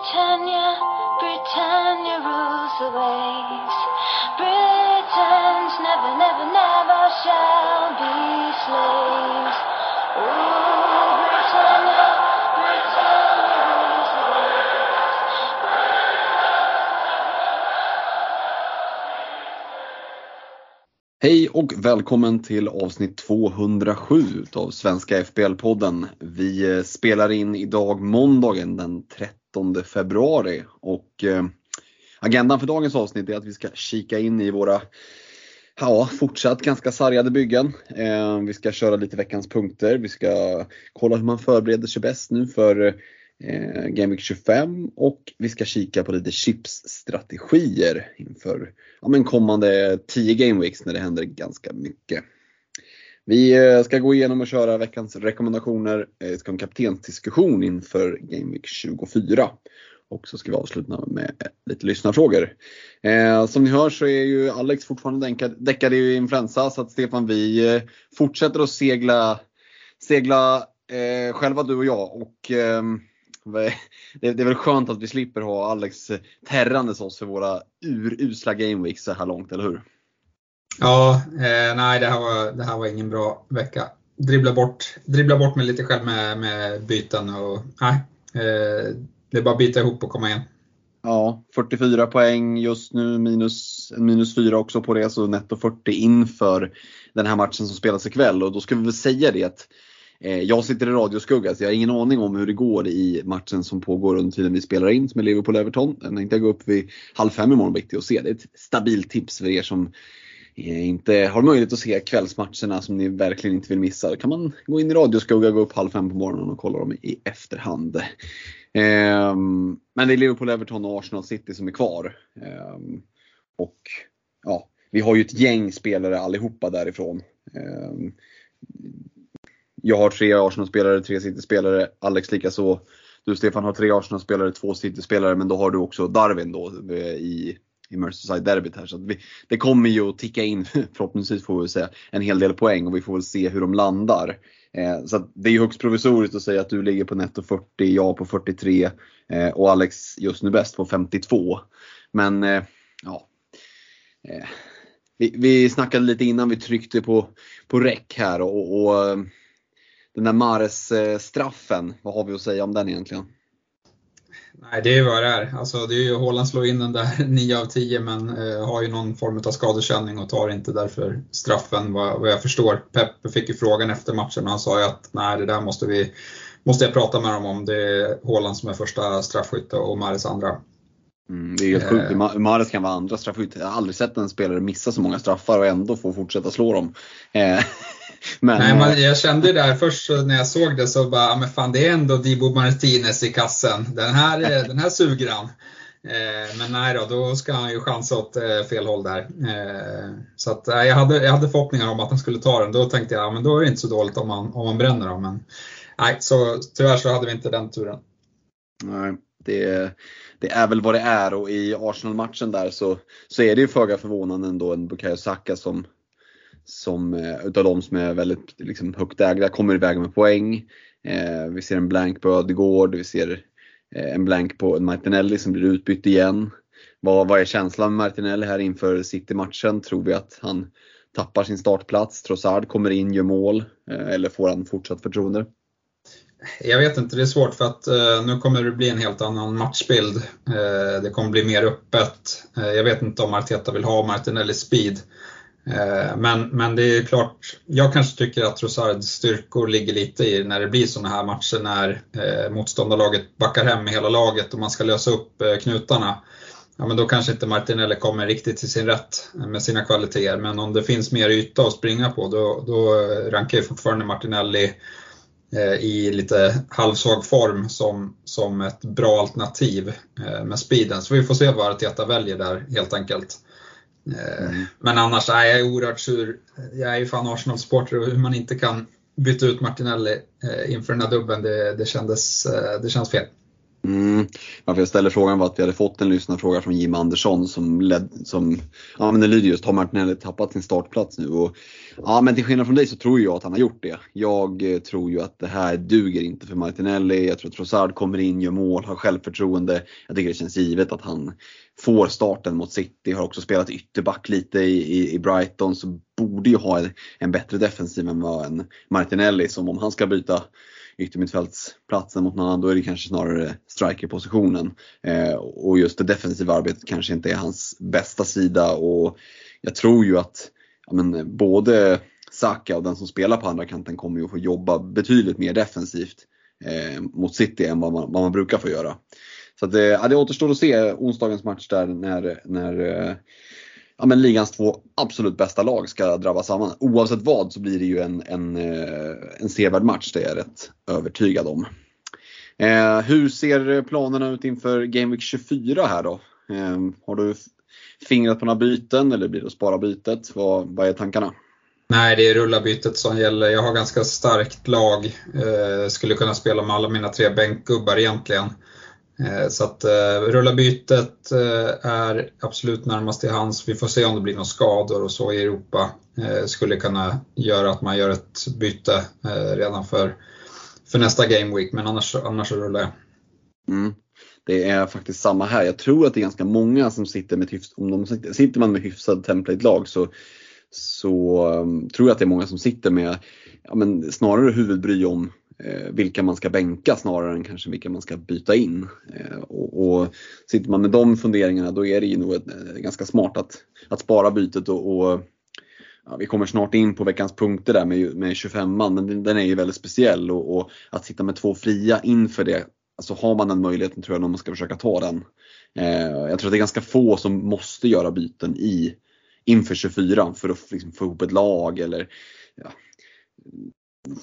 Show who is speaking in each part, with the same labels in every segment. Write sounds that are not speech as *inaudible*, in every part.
Speaker 1: Britannia, Britannia rules the waves. Britons never, never, never shall be slaves. Oh, Britannia, Britannia rules the waves.
Speaker 2: Hej och välkommen till avsnitt 207 av Svenska FBL-podden. Vi eh, spelar in idag måndagen den 30 13 februari och eh, agendan för dagens avsnitt är att vi ska kika in i våra Ja, fortsatt ganska sargade byggen. Eh, vi ska köra lite veckans punkter. Vi ska kolla hur man förbereder sig bäst nu för eh, Game Week 25 och vi ska kika på lite chipsstrategier inför ja, men kommande 10 Game Weeks när det händer ganska mycket. Vi eh, ska gå igenom och köra veckans rekommendationer. Vi ska ha en kaptensdiskussion inför Game Week 24. Och så ska vi avsluta med lite lyssnarfrågor. Eh, som ni hör så är ju Alex fortfarande däckad- i influensa så att Stefan vi eh, fortsätter att segla, segla eh, själva du och jag. Och, eh, det, det är väl skönt att vi slipper ha Alex terrandes oss för våra urusla gameweeks så här långt, eller hur?
Speaker 3: Ja, eh, nej det här, var, det här var ingen bra vecka. Dribbla bort, dribbla bort mig lite själv med, med byten och nej. Eh, det är bara att byta ihop och komma igen.
Speaker 2: Ja, 44 poäng just nu, minus, minus 4 också på det, så netto 40 inför den här matchen som spelas ikväll. Och då ska vi väl säga det att eh, jag sitter i radioskugga så jag har ingen aning om hur det går i matchen som pågår under tiden vi spelar in, som är Liverpool-Everton. Den tänkte jag gå upp vid halv fem imorgon bitti och se. Det är ett stabilt tips för er som Eh, inte har möjlighet att se kvällsmatcherna som ni verkligen inte vill missa. Då kan man gå in i radioskugga, gå upp halv fem på morgonen och kolla dem i efterhand. Ehm, men det är Liverpool, Everton och Arsenal City som är kvar. Ehm, och ja, vi har ju ett gäng spelare allihopa därifrån. Ehm, jag har tre Arsenal-spelare, tre City-spelare. Alex likaså. Du Stefan har tre Arsenal-spelare, två City-spelare, men då har du också Darwin då eh, i, i Merseyside-derbyt här. Så att vi, det kommer ju att ticka in, *laughs* förhoppningsvis får vi säga, en hel del poäng och vi får väl se hur de landar. Eh, så att det är ju högst provisoriskt att säga att du ligger på netto 40, jag på 43 eh, och Alex just nu bäst på 52. Men eh, ja, eh, vi, vi snackade lite innan vi tryckte på, på räck här och, och eh, den där Mares-straffen, eh, vad har vi att säga om den egentligen?
Speaker 3: Nej, det är ju vad det är. Alltså, det är ju Haaland slår in den där *laughs* 9 av 10 men eh, har ju någon form av skadekänning och tar inte därför straffen vad, vad jag förstår. Pep fick ju frågan efter matchen och han sa ju att nej, det där måste, vi, måste jag prata med dem om. Det är Haaland som är första straffskytte och Mares andra.
Speaker 2: Mm, det är helt sjukt. Ma- Mahrez kan vara andra straffskytt. Jag har aldrig sett en spelare missa så många straffar och ändå få fortsätta slå dem. Eh, *laughs* *laughs* men,
Speaker 3: Nej, man, jag kände ju där först när jag såg det så bara, "Ja, men fan det är ändå Dibo Martinez i kassen. Den här, eh, den här suger han. Eh, men nej då, då ska han ju chansa åt eh, fel håll där. Eh, så att, eh, jag, hade, jag hade förhoppningar om att han skulle ta den. Då tänkte jag, ja, men då är det inte så dåligt om man, om man bränner dem. Men nej, så tyvärr så hade vi inte den turen.
Speaker 2: Nej, det, det är väl vad det är och i Arsenal-matchen där så, så är det ju föga förvånande ändå en Bukayo Saka som, som eh, utav de som är väldigt liksom, högt ägda kommer iväg med poäng. Eh, vi ser en blank på Ödegård, vi ser eh, en blank på Martinelli som blir utbytt igen. Vad, vad är känslan med Martinelli här inför City-matchen? Tror vi att han tappar sin startplats? Trossard kommer in, gör mål eh, eller får han fortsatt förtroende?
Speaker 3: Jag vet inte, det är svårt för att eh, nu kommer det bli en helt annan matchbild. Eh, det kommer bli mer öppet. Eh, jag vet inte om Arteta vill ha Martinelli speed. Eh, men, men det är klart, jag kanske tycker att Trossards styrkor ligger lite i när det blir sådana här matcher när eh, motståndarlaget backar hem med hela laget och man ska lösa upp eh, knutarna. Ja, men då kanske inte Martinelli kommer riktigt till sin rätt eh, med sina kvaliteter. Men om det finns mer yta att springa på då, då eh, rankar jag fortfarande Martinelli eh, i lite halvsvag form som, som ett bra alternativ eh, med speeden. Så vi får se vad Arteta väljer där helt enkelt. Eh,
Speaker 2: Mm.
Speaker 3: Men annars är jag oerhört sur. Jag är ju fan Arsenal-supporter och hur man inte kan byta ut Martinelli eh, inför den här dubben, det, det, kändes, eh, det känns fel.
Speaker 2: Mm. Varför jag ställer frågan var att vi hade fått en lyssnarfråga från Jim Andersson som, led, som ja men det lyder just, har Martinelli tappat sin startplats nu? Och, ja men till skillnad från dig så tror jag att han har gjort det. Jag eh, tror ju att det här duger inte för Martinelli. Jag tror att Trossard kommer in, gör mål, har självförtroende. Jag tycker det känns givet att han får starten mot City. Har också spelat ytterback lite i, i, i Brighton så borde ju ha en, en bättre defensiv än vad en Martinelli som om han ska byta yttermittfältsplatsen mot någon annan, då är det kanske snarare strikerpositionen. Eh, och just det defensiva arbetet kanske inte är hans bästa sida och jag tror ju att ja, men, både Saka och den som spelar på andra kanten kommer ju att få jobba betydligt mer defensivt eh, mot City än vad man, vad man brukar få göra. Så att, eh, det återstår att se onsdagens match där när, när eh, ja, men ligans två absolut bästa lag ska drabbas samman. Oavsett vad så blir det ju en, en, eh, en sevärd match, det är jag rätt övertygad om. Eh, hur ser planerna ut inför Game Week 24 här då? Eh, har du fingrat på några byten eller blir det att spara bytet? Vad, vad är tankarna?
Speaker 3: Nej, det är rullarbytet som gäller. Jag har ganska starkt lag. Eh, skulle kunna spela med alla mina tre bänkgubbar egentligen. Eh, så att eh, rulla bytet eh, är absolut närmast till hands. Vi får se om det blir några skador och så i Europa. Eh, skulle kunna göra att man gör ett byte eh, redan för, för nästa Game Week, men annars, annars rullar jag.
Speaker 2: Mm. Det är faktiskt samma här. Jag tror att det är ganska många som sitter med hyfs, om de sitter man med hyfsad template-lag så, så um, tror jag att det är många som sitter med ja, men snarare huvudbry om Eh, vilka man ska bänka snarare än kanske vilka man ska byta in. Eh, och, och Sitter man med de funderingarna då är det ju nog ett, eh, ganska smart att, att spara bytet och, och ja, vi kommer snart in på veckans punkter där med, med 25 man, men den, den är ju väldigt speciell och, och, att sitta med två fria inför det, alltså har man den möjligheten tror jag man ska försöka ta den. Eh, jag tror att det är ganska få som måste göra byten i inför 24 för att liksom få ihop ett lag eller ja,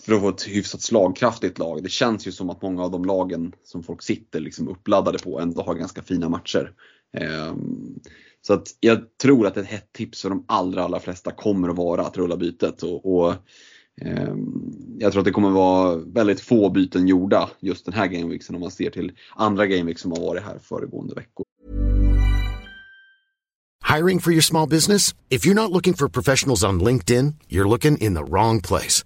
Speaker 2: för att få ett hyfsat slagkraftigt lag. Det känns ju som att många av de lagen som folk sitter liksom uppladdade på ändå har ganska fina matcher. Ehm, så att jag tror att ett hett tips för de allra, allra flesta kommer att vara att rulla bytet. Och, och ehm, jag tror att det kommer att vara väldigt få byten gjorda just den här gameweeksen om man ser till andra gameweeks som har varit här föregående veckor.
Speaker 4: Hiring for your small business? If you're not looking for professionals on LinkedIn, you're looking in the wrong place.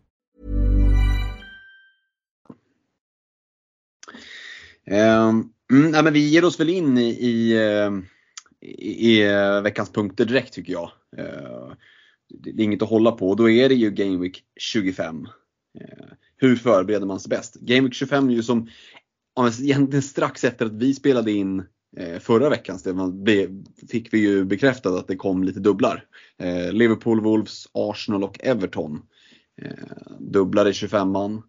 Speaker 2: Ehm, mm, nej, men vi ger oss väl in i, i, ehm, i, i eh, veckans punkter direkt tycker jag. Ehm, det är inget att hålla på. Då är det ju Game Week 25. Hur förbereder man sig bäst? Game Week 25 är ju som egentligen strax efter att vi spelade in eh, förra veckan fick vi ju bekräftat att det kom lite dubblar. Liverpool, Wolves, Arsenal och Everton. Eh, dubblar i 25an.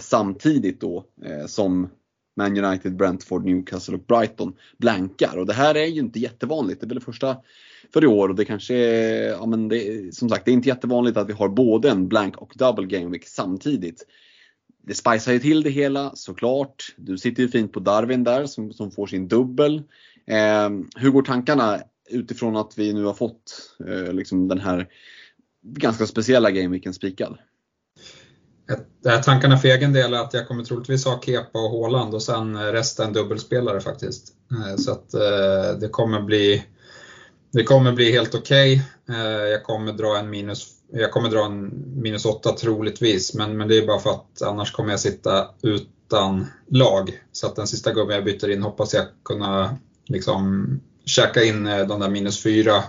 Speaker 2: Samtidigt då som man United, Brentford, Newcastle och Brighton blankar. Och det här är ju inte jättevanligt. Det är väl det första för i år och det kanske är, ja men det, som sagt, det är inte jättevanligt att vi har både en blank och double game week samtidigt. Det spicar ju till det hela såklart. Du sitter ju fint på Darwin där som, som får sin dubbel. Eh, hur går tankarna utifrån att vi nu har fått eh, liksom den här ganska speciella gameweeken spikad?
Speaker 3: Tankarna för egen del är att jag kommer troligtvis ha Kepa och Haaland och sen resten dubbelspelare faktiskt. Eh, så att eh, det kommer bli, det kommer bli helt okej. Okay. Jag kommer dra en minus jag kommer dra en minus 8 troligtvis, men, men det är bara för att annars kommer jag sitta utan lag. Så att den sista gubben jag byter in hoppas jag kunna liksom käka in de där minus 4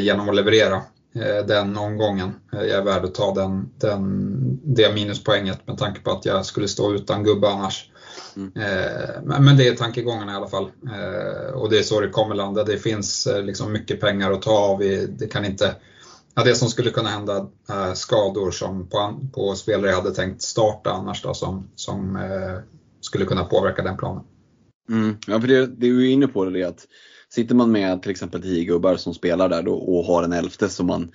Speaker 3: genom att leverera. Eh, den omgången. Eh, jag är värd att ta den, den, det minuspoänget med tanke på att jag skulle stå utan gubbe annars. Mm. Eh, men det är tankegångarna i alla fall. Och det är så det kommer landa. Det finns liksom mycket pengar att ta av. Det kan inte Ja, det som skulle kunna hända är skador som på, på spelare jag hade tänkt starta annars då, som, som skulle kunna påverka den planen.
Speaker 2: Mm. Ja, för det, det är ju inne på det att sitter man med till exempel 10 gubbar som spelar där då, och har en elfte som man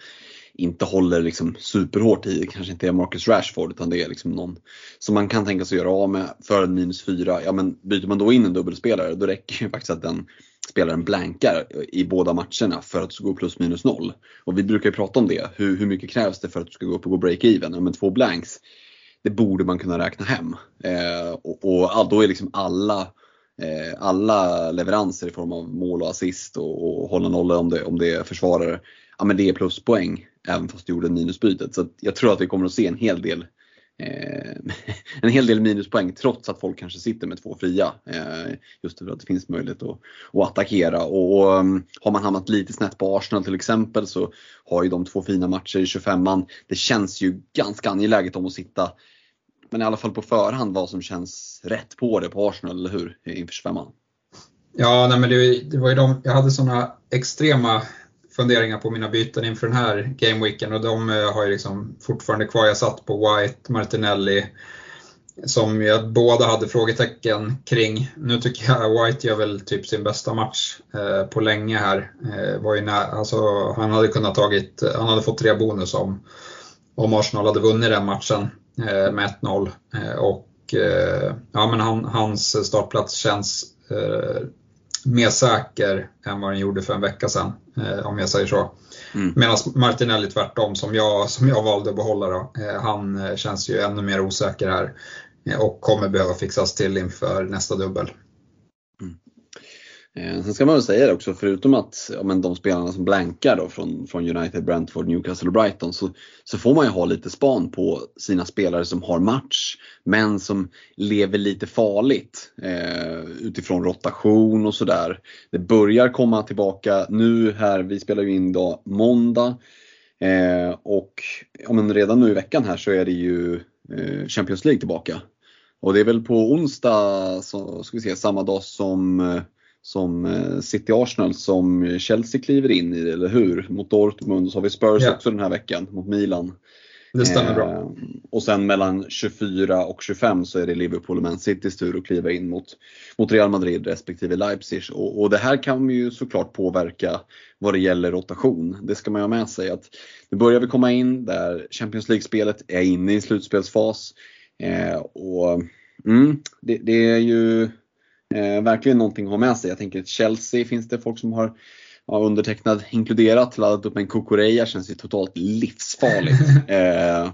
Speaker 2: inte håller liksom superhårt i. Det kanske inte är Marcus Rashford utan det är liksom någon som man kan tänka sig göra av med för en minus 4. Ja men byter man då in en dubbelspelare då räcker ju faktiskt att den spelaren blankar i båda matcherna för att du ska gå plus minus noll. Och vi brukar ju prata om det. Hur, hur mycket krävs det för att du ska gå upp och gå break-even? Ja, men två blanks, det borde man kunna räkna hem. Eh, och, och då är liksom alla Eh, alla leveranser i form av mål och assist och, och hålla nollor om det, om det är försvarare, ja men det är pluspoäng även fast du gjorde minusbytet. Så jag tror att vi kommer att se en hel del eh, *laughs* en hel del minuspoäng trots att folk kanske sitter med två fria. Eh, just för att det finns möjlighet att, att attackera. Och, och um, har man hamnat lite snett på Arsenal till exempel så har ju de två fina matcher i 25an. Det känns ju ganska angeläget om att sitta men i alla fall på förhand vad som känns rätt på det på Arsenal, eller hur? Inför 25an.
Speaker 3: Ja, nej, men det, det var ju de, jag hade sådana extrema funderingar på mina byten inför den här gameweeken och de eh, har jag liksom fortfarande kvar. Jag satt på White, Martinelli, som jag båda hade frågetecken kring. Nu tycker jag White gör väl typ sin bästa match eh, på länge här. Eh, var ju när, alltså, han hade kunnat tagit, han hade fått tre bonus om, om Arsenal hade vunnit den matchen med 1-0. Eh, och eh, ja, men han, hans startplats känns mer säker än vad den gjorde för en vecka sedan, eh, om jag säger så. Mm. Medan Martinelli tvärtom, som jag, som jag valde att behålla, då, eh, han eh, känns ju ännu mer osäker här och kommer behöva fixas till inför nästa dubbel.
Speaker 2: Eh, sen ska man väl säga det också, förutom att ja, men de spelarna som blankar då från, från United, Brentford, Newcastle och Brighton så, så får man ju ha lite span på sina spelare som har match men som lever lite farligt eh, utifrån rotation och sådär. Det börjar komma tillbaka nu här, vi spelar ju in då måndag eh, och ja, men redan nu i veckan här så är det ju eh, Champions League tillbaka. Och det är väl på onsdag, så ska vi se, samma dag som eh, som eh, City Arsenal som Chelsea kliver in i, eller hur? Mot Dortmund och så har vi Spurs yeah. också den här veckan mot Milan.
Speaker 3: Det stämmer eh, bra.
Speaker 2: Och sen mellan 24 och 25 så är det Liverpool och Man Citys tur att kliva in mot, mot Real Madrid respektive Leipzig. Och, och det här kan ju såklart påverka vad det gäller rotation. Det ska man ju ha med sig att nu börjar vi komma in där Champions League-spelet är inne i slutspelsfas. Eh, och mm, det, det är ju Eh, verkligen någonting att ha med sig. Jag tänker att Chelsea finns det folk som har ja, undertecknad inkluderat, laddat upp en Kukureya känns ju totalt livsfarligt. *laughs* eh,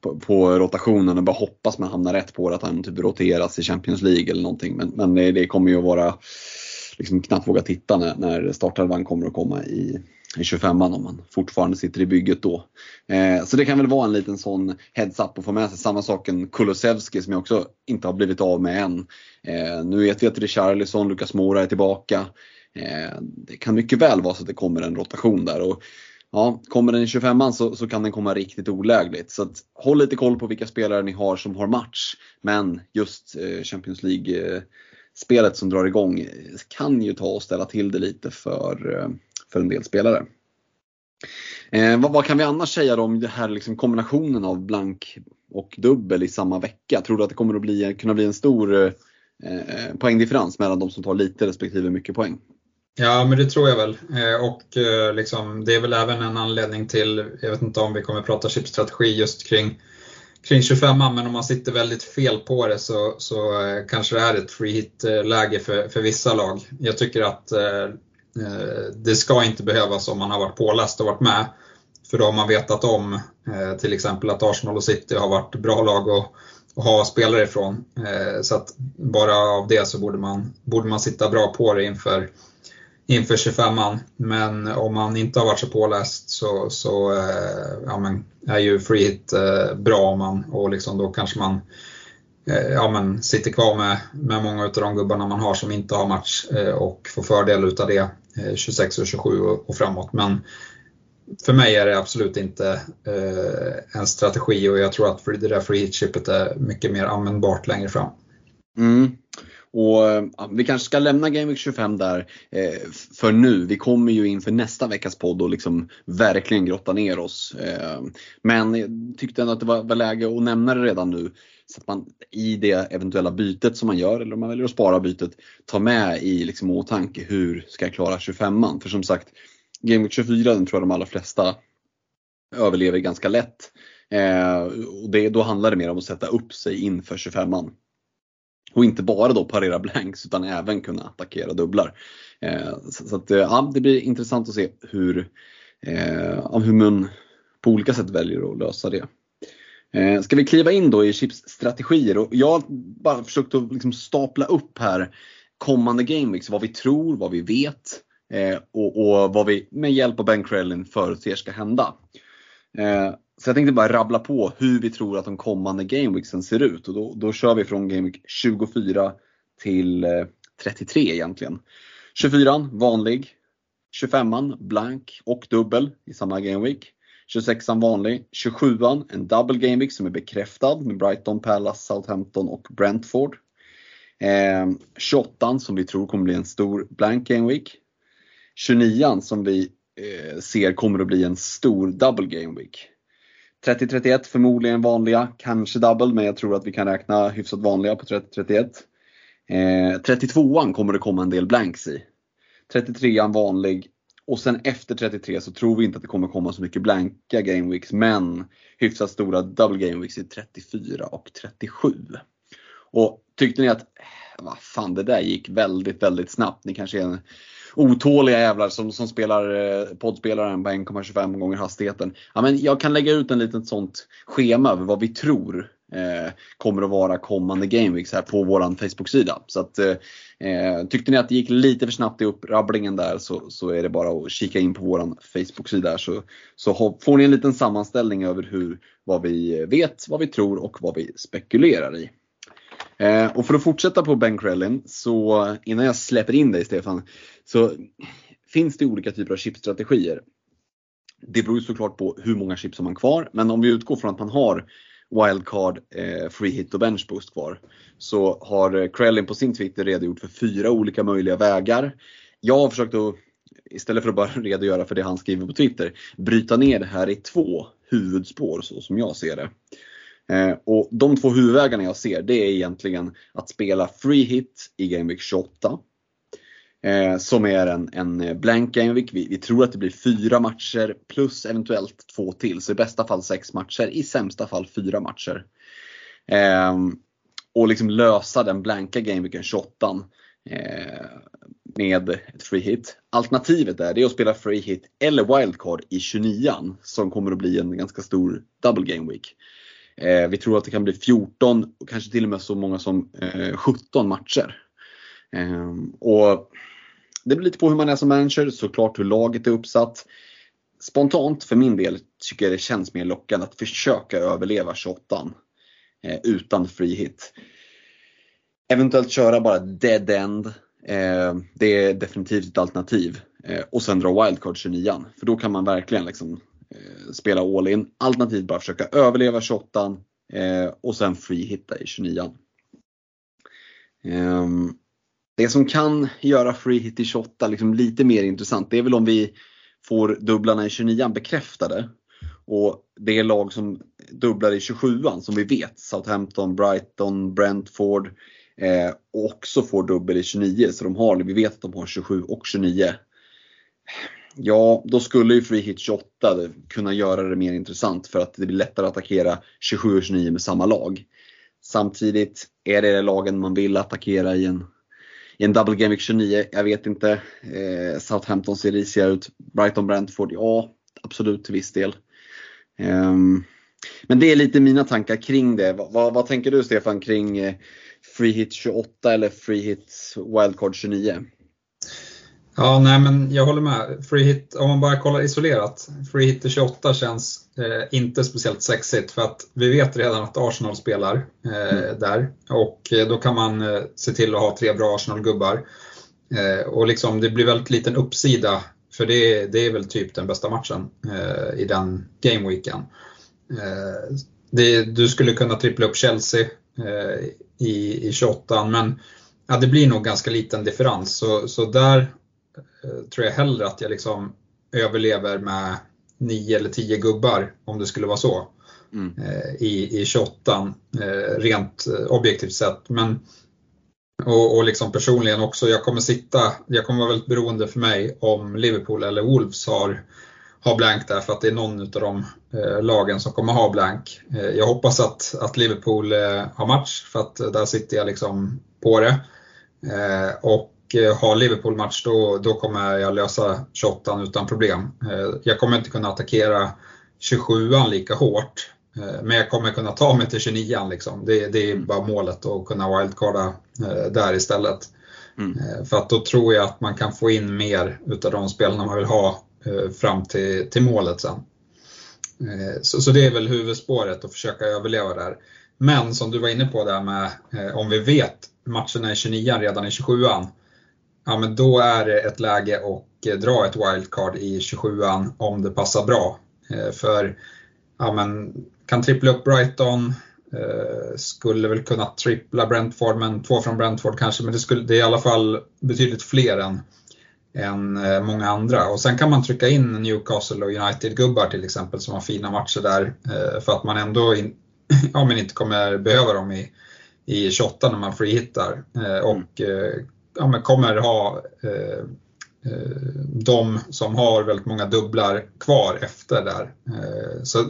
Speaker 2: på, på, rotationen och bara hoppas man hamnar rätt på det, att han typ roteras i Champions League eller någonting. Men, men det, det, kommer ju att vara liksom knappt våga titta när, när startelvan kommer att komma i, i 25an om man fortfarande sitter i bygget då. Eh, så det kan väl vara en liten sån heads-up att få med sig. Samma sak en Kulusevski som jag också inte har blivit av med än. Eh, nu vet vi att Richarlison, Lucas Moura är tillbaka. Eh, det kan mycket väl vara så att det kommer en rotation där. Och, ja, kommer den i 25an så, så kan den komma riktigt olägligt. Så att, håll lite koll på vilka spelare ni har som har match. Men just eh, Champions League eh, spelet som drar igång kan ju ta och ställa till det lite för eh, för en del spelare. Eh, vad, vad, kan vi annars säga om den här liksom kombinationen av blank och dubbel i samma vecka? Tror du att det kommer att bli, kunna bli en stor eh, eh, poängdifferens mellan de som tar lite respektive mycket poäng?
Speaker 3: Ja, men det tror jag väl. Eh, och eh, liksom, det är väl även en anledning till, jag vet inte om vi kommer prata chipstrategi just kring, kring 25 men om man sitter väldigt fel på det så, så eh, kanske det är ett free hit-läge för, för vissa lag. Jag tycker att Eh, Eh, det ska inte behövas om man har varit påläst och varit med. För då har man vetat om eh, till exempel att Arsenal och City har varit bra lag att, ha spelare ifrån. Eh, så att bara av det så borde man, borde man sitta bra på det inför, inför 25an. Men om man inte har varit så påläst så, så ja, men, är ju free hit bra om man, och liksom då kanske man ja, men sitter kvar med, med många av de gubbarna man har som inte har match och får fördel utav det Eh, 26 och 27 och, framåt. Men för mig är det absolut inte eh, en strategi och jag tror att det där free hit-chippet är mycket mer användbart längre fram.
Speaker 2: Mm. Och ja, Vi kanske ska lämna Game Week 25 där eh, för nu. Vi kommer ju inför nästa veckas podd och liksom verkligen grotta ner oss. Eh, men jag tyckte ändå att det var, var läge att nämna det redan nu. Så att man i det eventuella bytet som man gör, eller om man väljer att spara bytet, tar med i liksom åtanke hur ska jag klara 25an? För som sagt, Game Week 24 den tror jag de allra flesta överlever ganska lätt. Eh, och det, då handlar det mer om att sätta upp sig inför 25an. Och inte bara då parera blanks utan även kunna attackera dubblar. Eh, så, så att, eh, ja, det blir intressant att se hur, eh, hur man på olika sätt väljer att lösa det. Eh, ska vi kliva in då i chipsstrategier? Och jag har bara försökt att liksom stapla upp här kommande gameweeks, vad vi tror, vad vi vet eh, och, och, vad vi med hjälp av Ben Krellin förutser ska hända. Eh, så jag tänkte bara rabbla på hur vi tror att de kommande gameweeksen ser ut och då, då kör vi från gameweek 24 till 33 egentligen. 24 vanlig, 25an blank och dubbel i samma gameweek. 26an vanlig, 27an en double gameweek som är bekräftad med Brighton, Palace, Southampton och Brentford. Eh, 28an som vi tror kommer bli en stor blank gameweek. 29an som vi eh, ser kommer att bli en stor double gameweek. 30-31 förmodligen vanliga, kanske double, men jag tror att vi kan räkna hyfsat vanliga på 30-31. Eh, 32an kommer det komma en del blanks i. 33an vanlig och sen efter 33 så tror vi inte att det kommer komma så mycket blanka gameweeks, men hyfsat stora double gameweeks i 34 och 37. Och tyckte ni att, eh, vad fan det där gick väldigt, väldigt snabbt. Ni kanske är en otåliga jävlar som, som spelar eh, poddspelaren på 1,25 gånger hastigheten. Ja, men jag kan lägga ut en litet sånt schema över vad vi tror Eh, kommer att vara kommande gameweeks här på våran Facebook-sida. Så att, eh, eh, tyckte ni att det gick lite för snabbt i upprabblingen där så, så är det bara att kika in på vår Facebook-sida så, så får ni en liten sammanställning över hur, vad vi vet, vad vi tror och vad vi spekulerar i. Eh, och för att fortsätta på Ben Krellin, så innan jag släpper in dig Stefan, så finns det olika typer av chipstrategier. Det beror såklart på hur många chips som man har kvar, men om vi utgår från att man har wildcard, eh, free hit och bench boost kvar. Så har eh, Krellin på sin Twitter redogjort för fyra olika möjliga vägar. Jag har försökt att, istället för att bara *laughs* redogöra för det han skriver på Twitter, bryta ner det här i två huvudspår så som jag ser det. Eh, och De två huvudvägarna jag ser det är egentligen att spela free hit i Game Week 28. Eh, som är en, en eh, blank Game Week. Vi, vi, tror att det blir fyra matcher plus eventuellt två till. Så i bästa fall sex matcher, i sämsta fall fyra matcher. Eh, och liksom lösa den blanka gameweeken 28 eh, med ett free hit. Alternativet är, det är att spela free hit eller wildcard i 29 som kommer att bli en ganska stor double game week. Eh, vi tror att det kan bli 14 och kanske till och med så många som eh, 17 matcher. Eh, och det beror lite på hur man är som manager, såklart hur laget är uppsatt. Spontant för min del tycker jag det känns mer lockande att försöka överleva 28 eh, utan free hit. Eventuellt köra bara dead end. Eh, det är definitivt ett alternativ. Eh, och sen dra wildcard 29 För då kan man verkligen liksom eh, spela all in. Alternativt bara försöka överleva 28 eh, och sen free hitta i 29 ehm, det som kan göra free hit i 28 liksom lite mer intressant, det är väl om vi får dubblarna i 29 bekräftade. Och det är lag som dubblar i 27 som vi vet, Southampton, Brighton, Brentford, eh, också får dubbel i 29. Så de har, vi vet att de har 27 och 29. Ja, då skulle ju Free Hit 28 kunna göra det mer intressant för att det blir lättare att attackera 27 och 29 med samma lag. Samtidigt, är det lagen man vill attackera i en, i en Double Game 29? Jag vet inte. Eh, Southampton ser risiga ut. Brighton Brentford, ja absolut till viss del. Um, men det är lite mina tankar kring det. Vad, va, vad tänker du Stefan kring eh, Free Hit 28 eller Free Hit Wildcard 29?
Speaker 3: Ja, nej men jag håller med. Free hit, om man bara kollar isolerat, free hit till 28 känns eh, inte speciellt sexigt för att vi vet redan att Arsenal spelar eh, mm. där och eh, då kan man eh, se till att ha tre bra Arsenal-gubbar. Eh, och liksom, det blir väldigt liten uppsida för det, det är väl typ den bästa matchen eh, i den gameweeken. du skulle kunna trippla upp Chelsea i, i 28 men ja, det blir nog ganska liten differens. Så, så där tror jag hellre att jag liksom överlever med 9 eller 10 gubbar om det skulle vara så. Mm. Eh, I, i 28 eh, rent eh, objektivt sett. Men, och, och liksom personligen också, jag kommer sitta, jag kommer vara väldigt beroende för mig om Liverpool eller Wolves har ha blank där för att det är någon av de eh, lagen som kommer ha blank. Eh, jag hoppas att, att Liverpool eh, har match för att där sitter jag liksom på det. och har Liverpool match då, då kommer jag lösa 28 utan problem. jag kommer inte kunna attackera 27an lika hårt. Men jag kommer kunna ta mig till 29an. Liksom. Det, det är mm. bara målet att kunna wildcarda där istället. Mm. För att då tror jag att man kan få in mer utav de spelarna man vill ha Eh, fram till, till målet sen. Eh, så, så, det är väl huvudspåret att försöka överleva där. Men som du var inne på där med eh, om vi vet matcherna är 29 redan i 27an, ja men då är det ett läge att dra ett wildcard i 27an om det passar bra. För ja men, kan trippla upp Brighton, skulle väl kunna trippla Brentford, men två från Brentford kanske, men det, skulle, det är i alla fall betydligt fler än än eh, många andra. Och sen kan man trycka in Newcastle och United-gubbar till exempel som har fina matcher där eh, för att man ändå in, *clears throat* ja, men inte kommer behöva dem i, i 28 när man freehittar. Eh, och ja, men kommer ha eh, eh, de som har väldigt många dubblar kvar efter där. Eh, så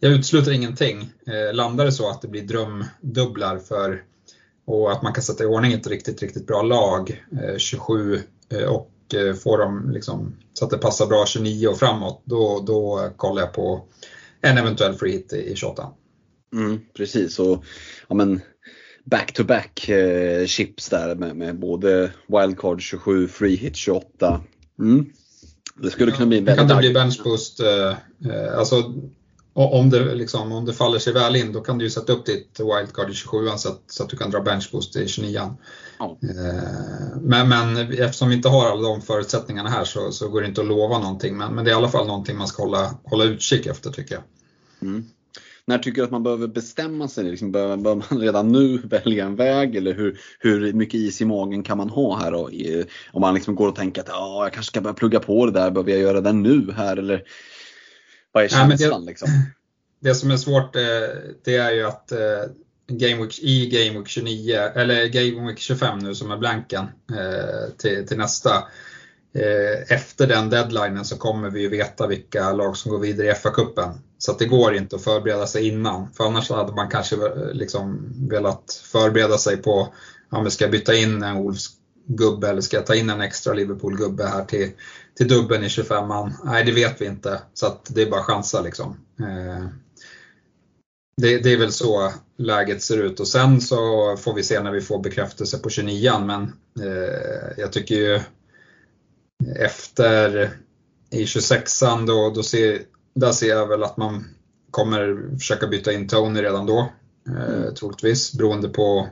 Speaker 3: jag utesluter ingenting. Landar det så att det blir drömdubblar för och att man kan sätta i ordning ett riktigt, riktigt bra lag, 27 och får dem liksom, så att det passar bra 29 och framåt, då, då kollar jag på en eventuell free hit i 28.
Speaker 2: Mm, precis, och ja, men back-to-back eh, chips där med, med, både wildcard 27, free hit 28. Mm. Det skulle kunna bli en
Speaker 3: väldigt... Kan det bli bench boost, eh, eh, alltså om det, liksom, om det faller sig väl in, då kan du ju sätta upp ditt wildcard i 27 så att, så att du kan dra benchboost i 29 ja. Eh, men, men eftersom vi inte har alla de förutsättningarna här så, så går det inte att lova någonting. Men, men det är i alla fall någonting man ska hålla, hålla utkik efter tycker jag.
Speaker 2: Mm. När tycker du att man behöver bestämma sig? Liksom, bör, bör man redan nu *laughs* välja en väg eller hur, hur mycket is i magen kan man ha här? Och, om man liksom går och tänker att ah, jag kanske ska börja plugga på det där, behöver jag göra det nu här? Eller vad är känslan?
Speaker 3: det,
Speaker 2: liksom? *clears throat*
Speaker 3: det som är svårt eh, det är ju att eh, Game Week, i Game Week 29, eller Game Week 25 nu som är blanken eh, till, till nästa. Efter den deadlinen så kommer vi ju veta vilka lag som går vidare i FA-cupen. Så att det går inte att förbereda sig innan. För annars hade man kanske eh, liksom velat förbereda sig på, ja men ska jag byta in en Wolfs gubbe eller ska jag ta in en extra Liverpool-gubbe här till, till dubben i 25an? Nej, det vet vi inte. Så att det är bara chansa liksom. Eh, det, det, är väl så läget ser ut och sen så får vi se när vi får bekräftelse på 29an men eh, jag tycker ju efter i 26an då, då ser, där ser jag väl att man kommer försöka byta in Tony redan då. Eh, mm. troligtvis beroende på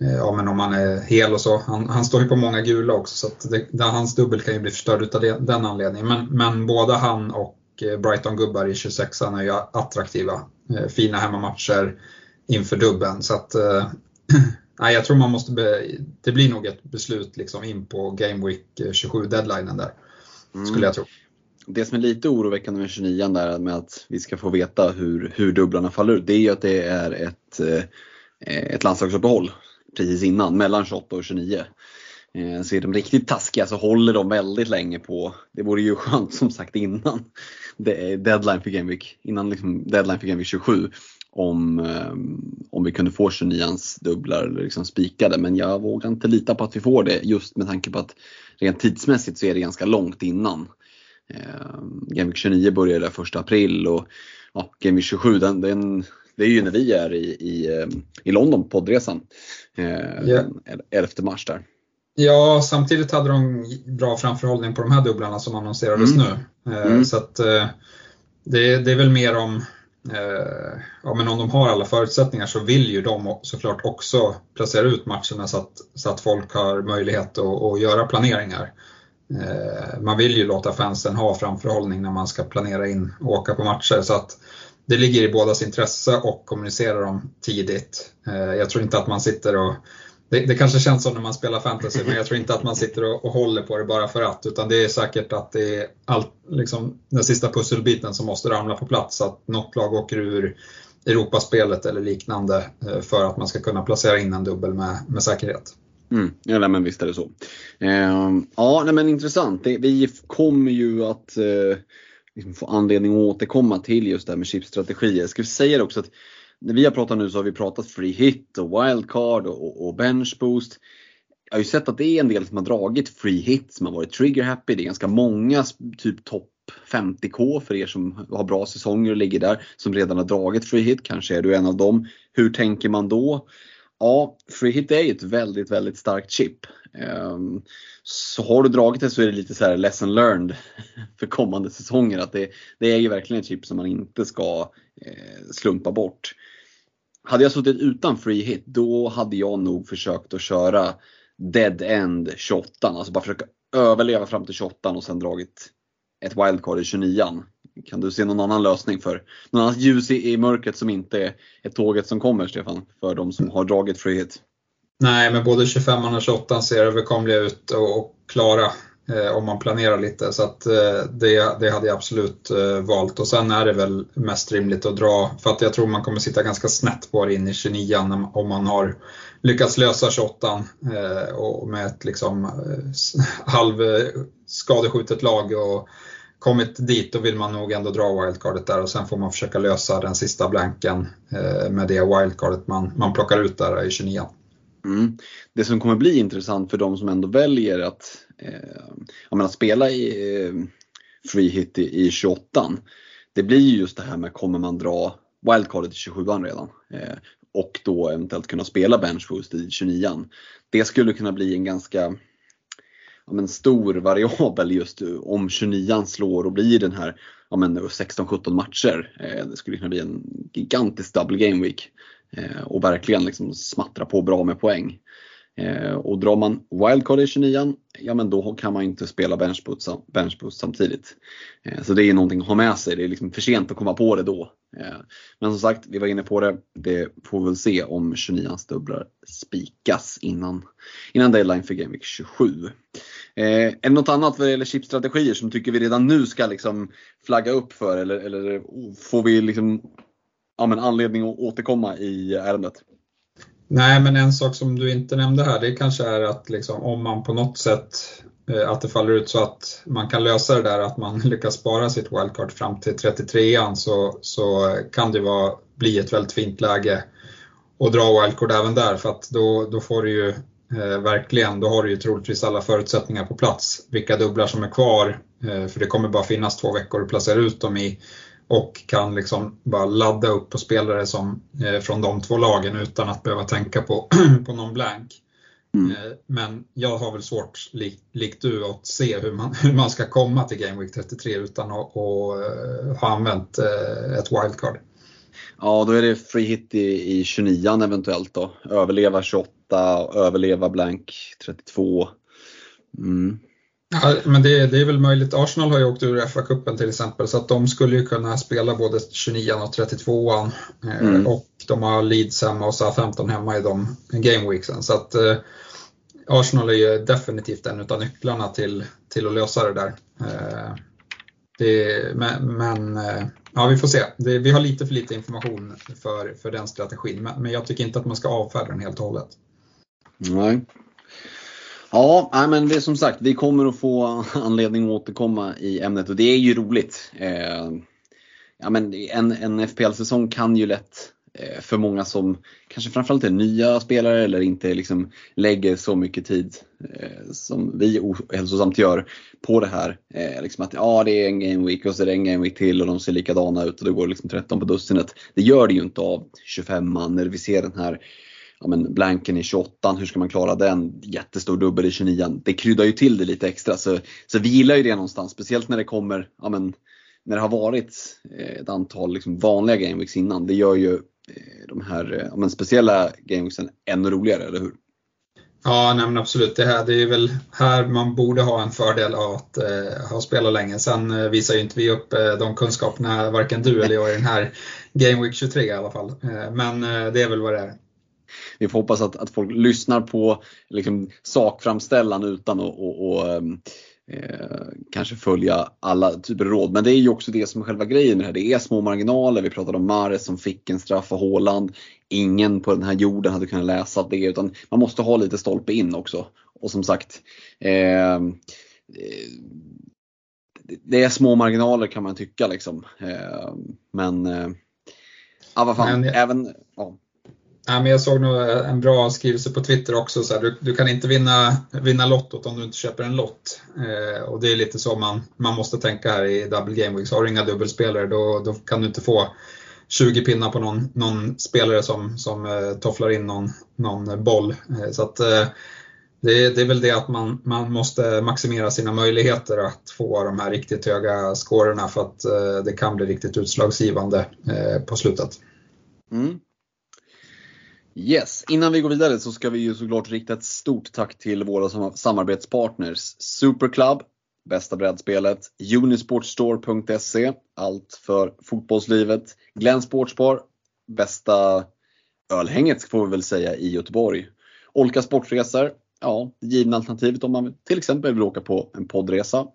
Speaker 3: Eh, ja, men om han är hel och så. Han, han står ju på många gula också så att det, hans dubbel kan ju bli förstörd av det, den anledningen. Men, men både han och eh, Brighton-gubbar i 26 an är ju attraktiva. Eh, fina hemmamatcher inför dubben. Så att, *clears throat* nej, jag tror man måste, be, det blir nog ett beslut liksom in på Game Week 27-deadlinen där. Mm. Skulle jag tro.
Speaker 2: Det som är lite oroväckande med 29 där med att vi ska få veta hur, hur dubblarna faller ut, det är ju att det är ett, eh, ett landslagsuppehåll precis innan, mellan 28 och 29. Eh, så är de riktigt taskiga så håller de väldigt länge på, det vore ju *laughs* skönt som sagt innan deadline för Game Week, innan liksom deadline för Game Week 27 om, eh, om vi kunde få 29ans dubblar liksom spikade. Men jag vågar inte lita på att vi får det just med tanke på att rent tidsmässigt så är det ganska långt innan. Eh, Game Week 29 börjar den 1 april och ja, Game Week 27 den, den det är ju när vi är i, i, eh, i London, poddresan. Eh, yeah. 11 mars där.
Speaker 3: Ja, samtidigt hade de bra framförhållning på de här dubblarna som annonserades mm. nu. Eh, mm. Så att eh, det, det, är väl mer om, eh, ja, men om de har alla förutsättningar så vill ju de såklart också placera ut matcherna så att, så att folk har möjlighet att, att göra planeringar. Eh, man vill ju låta fansen ha framförhållning när man ska planera in och åka på matcher. Så att det ligger i bådas intresse och kommunicera dem tidigt. Eh, jag tror inte att man sitter och det, det, kanske känns så när man spelar fantasy, men jag tror inte att man sitter och, och, håller på det bara för att, utan det är säkert att det är allt, liksom, den sista pusselbiten som måste ramla på plats, att något lag åker ur Europaspelet eller liknande eh, för att man ska kunna placera in en dubbel med, med säkerhet.
Speaker 2: Mm, ja, men visst är det så. Eh, ja, nej, men intressant. Det, vi kommer ju att eh, liksom få anledning att återkomma till just det här med chipstrategier. Jag skulle säga också att när vi har pratat nu så har vi pratat free hit och wildcard och, och bench boost. Jag har ju sett att det är en del som har dragit free hit som har varit trigger happy. Det är ganska många typ topp 50k för er som har bra säsonger och ligger där som redan har dragit free hit. Kanske är du en av dem. Hur tänker man då? Ja, free hit är ju ett väldigt, väldigt starkt chip. Ehm, så har du dragit det så är det lite så här lesson learned *laughs* för kommande säsonger. Att det, det är ju verkligen ett chip som man inte ska eh, slumpa bort. Hade jag suttit utan free hit då hade jag nog försökt att köra dead end 28. Alltså bara försöka överleva fram till 28 och sen dragit ett wildcard i 29 Kan du se någon annan lösning för någon annat ljus i, i mörkret som inte är tåget som kommer Stefan? För de som har dragit frihet?
Speaker 3: Nej, men både 25 och 28 ser överkomliga ut och, och klara eh, om man planerar lite. Så att, eh, det, det hade jag absolut eh, valt. Och sen är det väl mest rimligt att dra, för att jag tror man kommer sitta ganska snett på det in i 29 om man har lyckats lösa 28 eh, och med ett liksom eh, *laughs* halv eh, skadeskjutet lag och kommit dit, då vill man nog ändå dra wildcardet där och sen får man försöka lösa den sista blanken eh, med det wildcardet man, man plockar ut där i 29
Speaker 2: mm. Det som kommer bli intressant för de som ändå väljer att, eh, att spela i eh, free hit i, i 28 det blir just det här med kommer man dra wildcardet i 27 redan? Eh, och då eventuellt kunna spela bench boost i 29 Det skulle kunna bli en ganska ja, men stor variabel just eh, om 29 slår och blir den här ja, 16-17 eh, matcher. Eh, det skulle kunna bli en gigantisk double game week eh, och verkligen liksom smattra på bra med poäng. Eh, och drar man wildcard i 29 ja men då kan man inte spela benchboost, benchboost samtidigt. Eh, så det är någonting att ha med sig, det är liksom för sent att komma på det då. Eh, men som sagt, vi var inne på det, det får vi väl se om 29 dubblar spikas innan, innan deadline för Game Week 27. Eh, är det något annat vad det gäller chipstrategier som tycker vi redan nu ska liksom flagga upp för eller, eller får vi liksom, ja, men anledning att återkomma i ärendet?
Speaker 3: Nej, men en sak som du inte nämnde här, det kanske är att liksom, om man på något sätt eh, att det faller ut så att man kan lösa det där att man *laughs* lyckas spara sitt wildcard fram till 33an så, så kan det vara, bli ett väldigt fint läge att dra wildcard även där för att då, då får du ju eh, verkligen, då har du ju troligtvis alla förutsättningar på plats. Vilka dubblar som är kvar, eh, för det kommer bara finnas två veckor att placera ut dem i och kan liksom bara ladda upp på spelare som, eh, från de två lagen utan att behöva tänka på, *clears throat* på någon blank. Mm. Eh, men jag har väl svårt, lik, likt du, att se hur man, *laughs* hur man ska komma till Game Week 33 utan att, att uh, ha använt uh, ett wildcard.
Speaker 2: Ja, då är det free hit i, i 29 eventuellt då. Överleva 28, överleva blank 32. Mm.
Speaker 3: Ja, men det, det, är väl möjligt. Arsenal har ju åkt ur FA-cupen till exempel så att de skulle ju kunna spela både 29 och 32 eh, mm. och de har Leeds hemma och SA-15 hemma i de gameweeksen. Så att eh, Arsenal är ju definitivt en av nycklarna till, till att lösa det där. Eh, det, men, men eh, ja, vi får se. Det, vi har lite för lite information för, för den strategin men, men jag tycker inte att man ska avfärda den helt och hållet.
Speaker 2: Nej. Ja, men det är som sagt, vi kommer att få anledning att återkomma i ämnet och det är ju roligt. Eh, ja, men en, en FPL-säsong kan ju lätt eh, för många som kanske framförallt är nya spelare eller inte liksom lägger så mycket tid eh, som vi ohälsosamt gör på det här. Eh, liksom att ja, det är en game week och så är det en game week till och de ser likadana ut och det går liksom 13 på dussinet. Det gör det ju inte av 25 man när vi ser den här ja, men blanken i 28, hur ska man klara den? Jättestor dubbel i 29. Det kryddar ju till det lite extra. Så, så vi gillar ju det någonstans, speciellt när det kommer, ja, men, när det har varit eh, ett antal liksom vanliga gameweeks innan. Det gör ju eh, de här eh, ja, men, speciella gameweeksen ännu roligare, eller hur?
Speaker 3: Ja, nej, absolut. Det, här, det är väl här man borde ha en fördel av att eh, ha spelat länge. Sen eh, visar ju inte vi upp eh, de kunskaperna, varken du eller jag, i den här Game Week 23 i alla fall. men det är väl vad det är
Speaker 2: vi får hoppas att, att folk lyssnar på liksom, sakframställan utan att och, och, ehm, eh, kanske följa alla typer av råd. Men det är ju också det som är själva grejen det här. Det är små marginaler. Vi pratade om Mares som fick en straff av Håland. Ingen på den här jorden hade kunnat läsa det utan man måste ha lite stolpe in också. Och som sagt, eh, det är små marginaler kan man tycka liksom. Eh, men, ja vad fan, men, även, ja.
Speaker 3: Ja, men jag såg nog en bra skrivelse på Twitter också. Så här, du, du, kan inte vinna, vinna lottot om du inte köper en lott. Eh, och det är lite så man, man måste tänka här i Double Game Weeks. Har du inga dubbelspelare då, då kan du inte få 20 pinnar på någon, någon spelare som, som eh, tofflar in någon, någon boll. Eh, så att, eh, det, det, är väl det att man, man måste maximera sina möjligheter att få de här riktigt höga scorerna för att eh, det kan bli riktigt utslagsgivande eh, på slutet.
Speaker 2: Mm. Yes, innan vi går vidare så ska vi ju såklart rikta ett stort tack till våra samarbetspartners Superclub, bästa brädspelet, Unisportstore.se, allt för fotbollslivet, Glenn Sportsbar, bästa ölhänget får vi väl säga i Göteborg, Olka Sportresor, ja, det givna alternativet om man till exempel vill åka på en poddresa.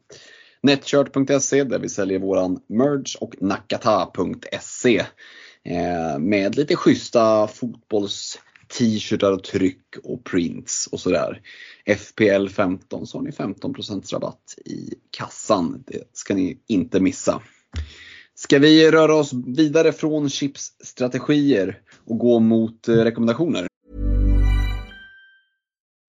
Speaker 2: Netshirt.se där vi säljer våran merge och nakata.se Eh, med lite schyssta fotbolls t-shirtar och tryck och prints och sådär. FPL 15 så har ni 15% rabatt i kassan. Det ska ni inte missa. Ska vi röra oss vidare från chipsstrategier och gå mot eh, rekommendationer?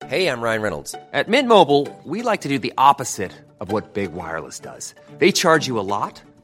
Speaker 5: Hej, jag Ryan Reynolds. På Mint Mobile, we like to do opposite of vad Big Wireless gör. De laddar you mycket.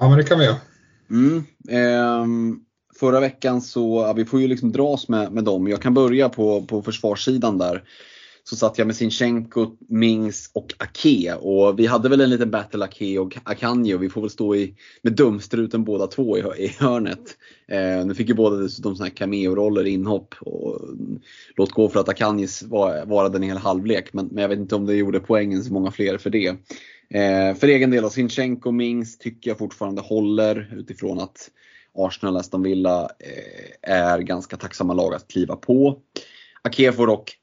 Speaker 3: Ja, men det kan vi göra.
Speaker 2: Mm, eh, förra veckan så, ja, vi får ju liksom dras med, med dem. Jag kan börja på, på försvarssidan där. Så satt jag med Sinchenko, Mings och Ake och vi hade väl en liten battle Ake och Akanji och vi får väl stå i, med dumstruten båda två i, i hörnet. Eh, nu fick ju båda dessutom såna här cameo-roller, inhopp och låt gå för att Akanji var, varade en hel halvlek men, men jag vet inte om det gjorde poängen så många fler för det. Eh, för egen del, Sinchenko Mings tycker jag fortfarande håller utifrån att Arsenal och Aston Villa eh, är ganska tacksamma lag att kliva på. Ake får dock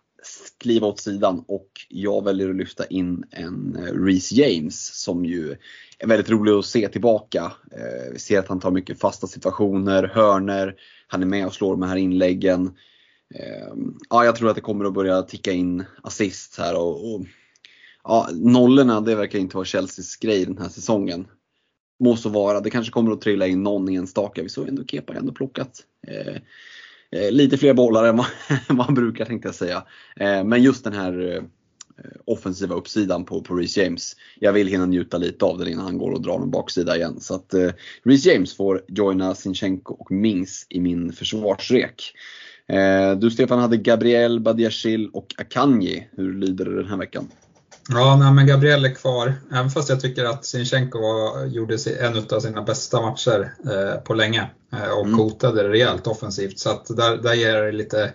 Speaker 2: kliva åt sidan och jag väljer att lyfta in en eh, Reece James som ju är väldigt rolig att se tillbaka. Eh, vi ser att han tar mycket fasta situationer, hörner, han är med och slår de här inläggen. Eh, ja, jag tror att det kommer att börja ticka in assist här och, och ja, nollorna, det verkar inte vara Chelseas grej den här säsongen. Må så vara, det kanske kommer att trilla in någon enstaka. Vi såg ändå Kepa ändå plockat eh, eh, lite fler bollar än vad, *laughs* man brukar tänkte jag säga. Eh, men just den här eh, offensiva uppsidan på, på Reece James. Jag vill hinna njuta lite av den innan han går och drar en baksida igen. Så att eh, Reece James får joina Sinchenko och Mings i min försvarsrek. Eh, du Stefan hade Gabriel, Badiashil och Akanji. Hur lyder det den här veckan?
Speaker 3: Ja, men Gabriel är kvar. Även fast jag tycker att Sinchenko var, gjorde en av sina bästa matcher eh, på länge eh, och mm. hotade rejält offensivt. Så att där, där ger det lite,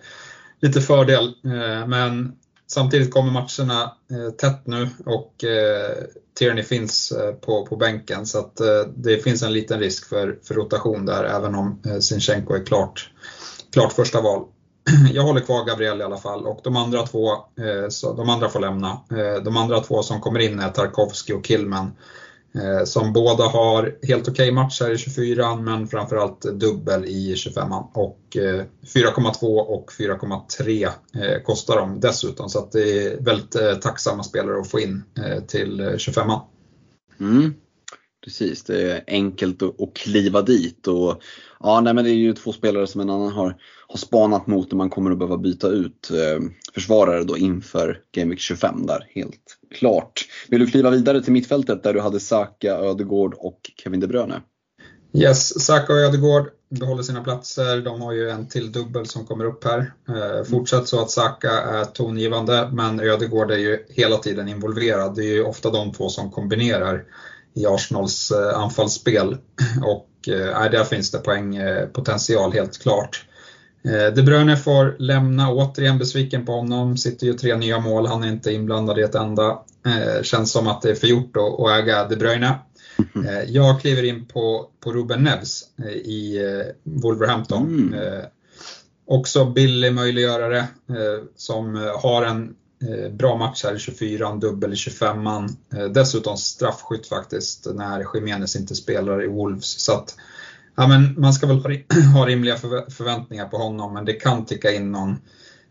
Speaker 3: lite fördel. Eh, men samtidigt kommer matcherna eh, tätt nu och eh, Tierney finns eh, på, på bänken. Så att det finns en liten risk för, för rotation där även om Sinchenko är klart, klart första val. *clears throat* jag håller kvar Gabriel i alla fall och de andra två, eh, så de andra får lämna. Eh, de andra två som kommer in är Tarkovski och Killman. Eh, som båda har helt okej okay matcher i 24 men framförallt dubbel i 25 och 4,2 och 4,3 kostar de dessutom så att det är väldigt tacksamma spelare att få in till 25
Speaker 2: mm. Precis, det är enkelt att, kliva dit. Och, ja, nej, men det är ju två spelare som en annan har, har spanat mot när man kommer att behöva byta ut eh, försvarare då inför Game Week 25 där, helt klart. Vill du kliva vidare till mittfältet där du hade Saka, Ödegård och Kevin De Bruyne?
Speaker 3: Yes, Saka och Ödegård behåller sina platser. De har ju en till dubbel som kommer upp här. Eh, fortsätt så att Saka är tongivande, men Ödegård är ju hela tiden involverad. Det är ju ofta de två som kombinerar i Arsenals eh, anfallsspel. Och eh, där finns det poängpotential helt klart. Eh, De Bruyne får lämna, återigen besviken på honom, sitter ju tre nya mål, han är inte inblandad i ett enda. känns som att det är för gjort att äga De Bruyne. jag kliver in på, på Ruben Neves i Wolverhampton. Mm. också billig möjliggörare som har en Eh, bra match här i 24, dubbel i 25 eh, Dessutom straffskytt faktiskt när Jiménez inte spelar i Wolves. Så att, ja, men man ska väl ha *clears throat* rimliga förväntningar på honom men det kan ticka in någon,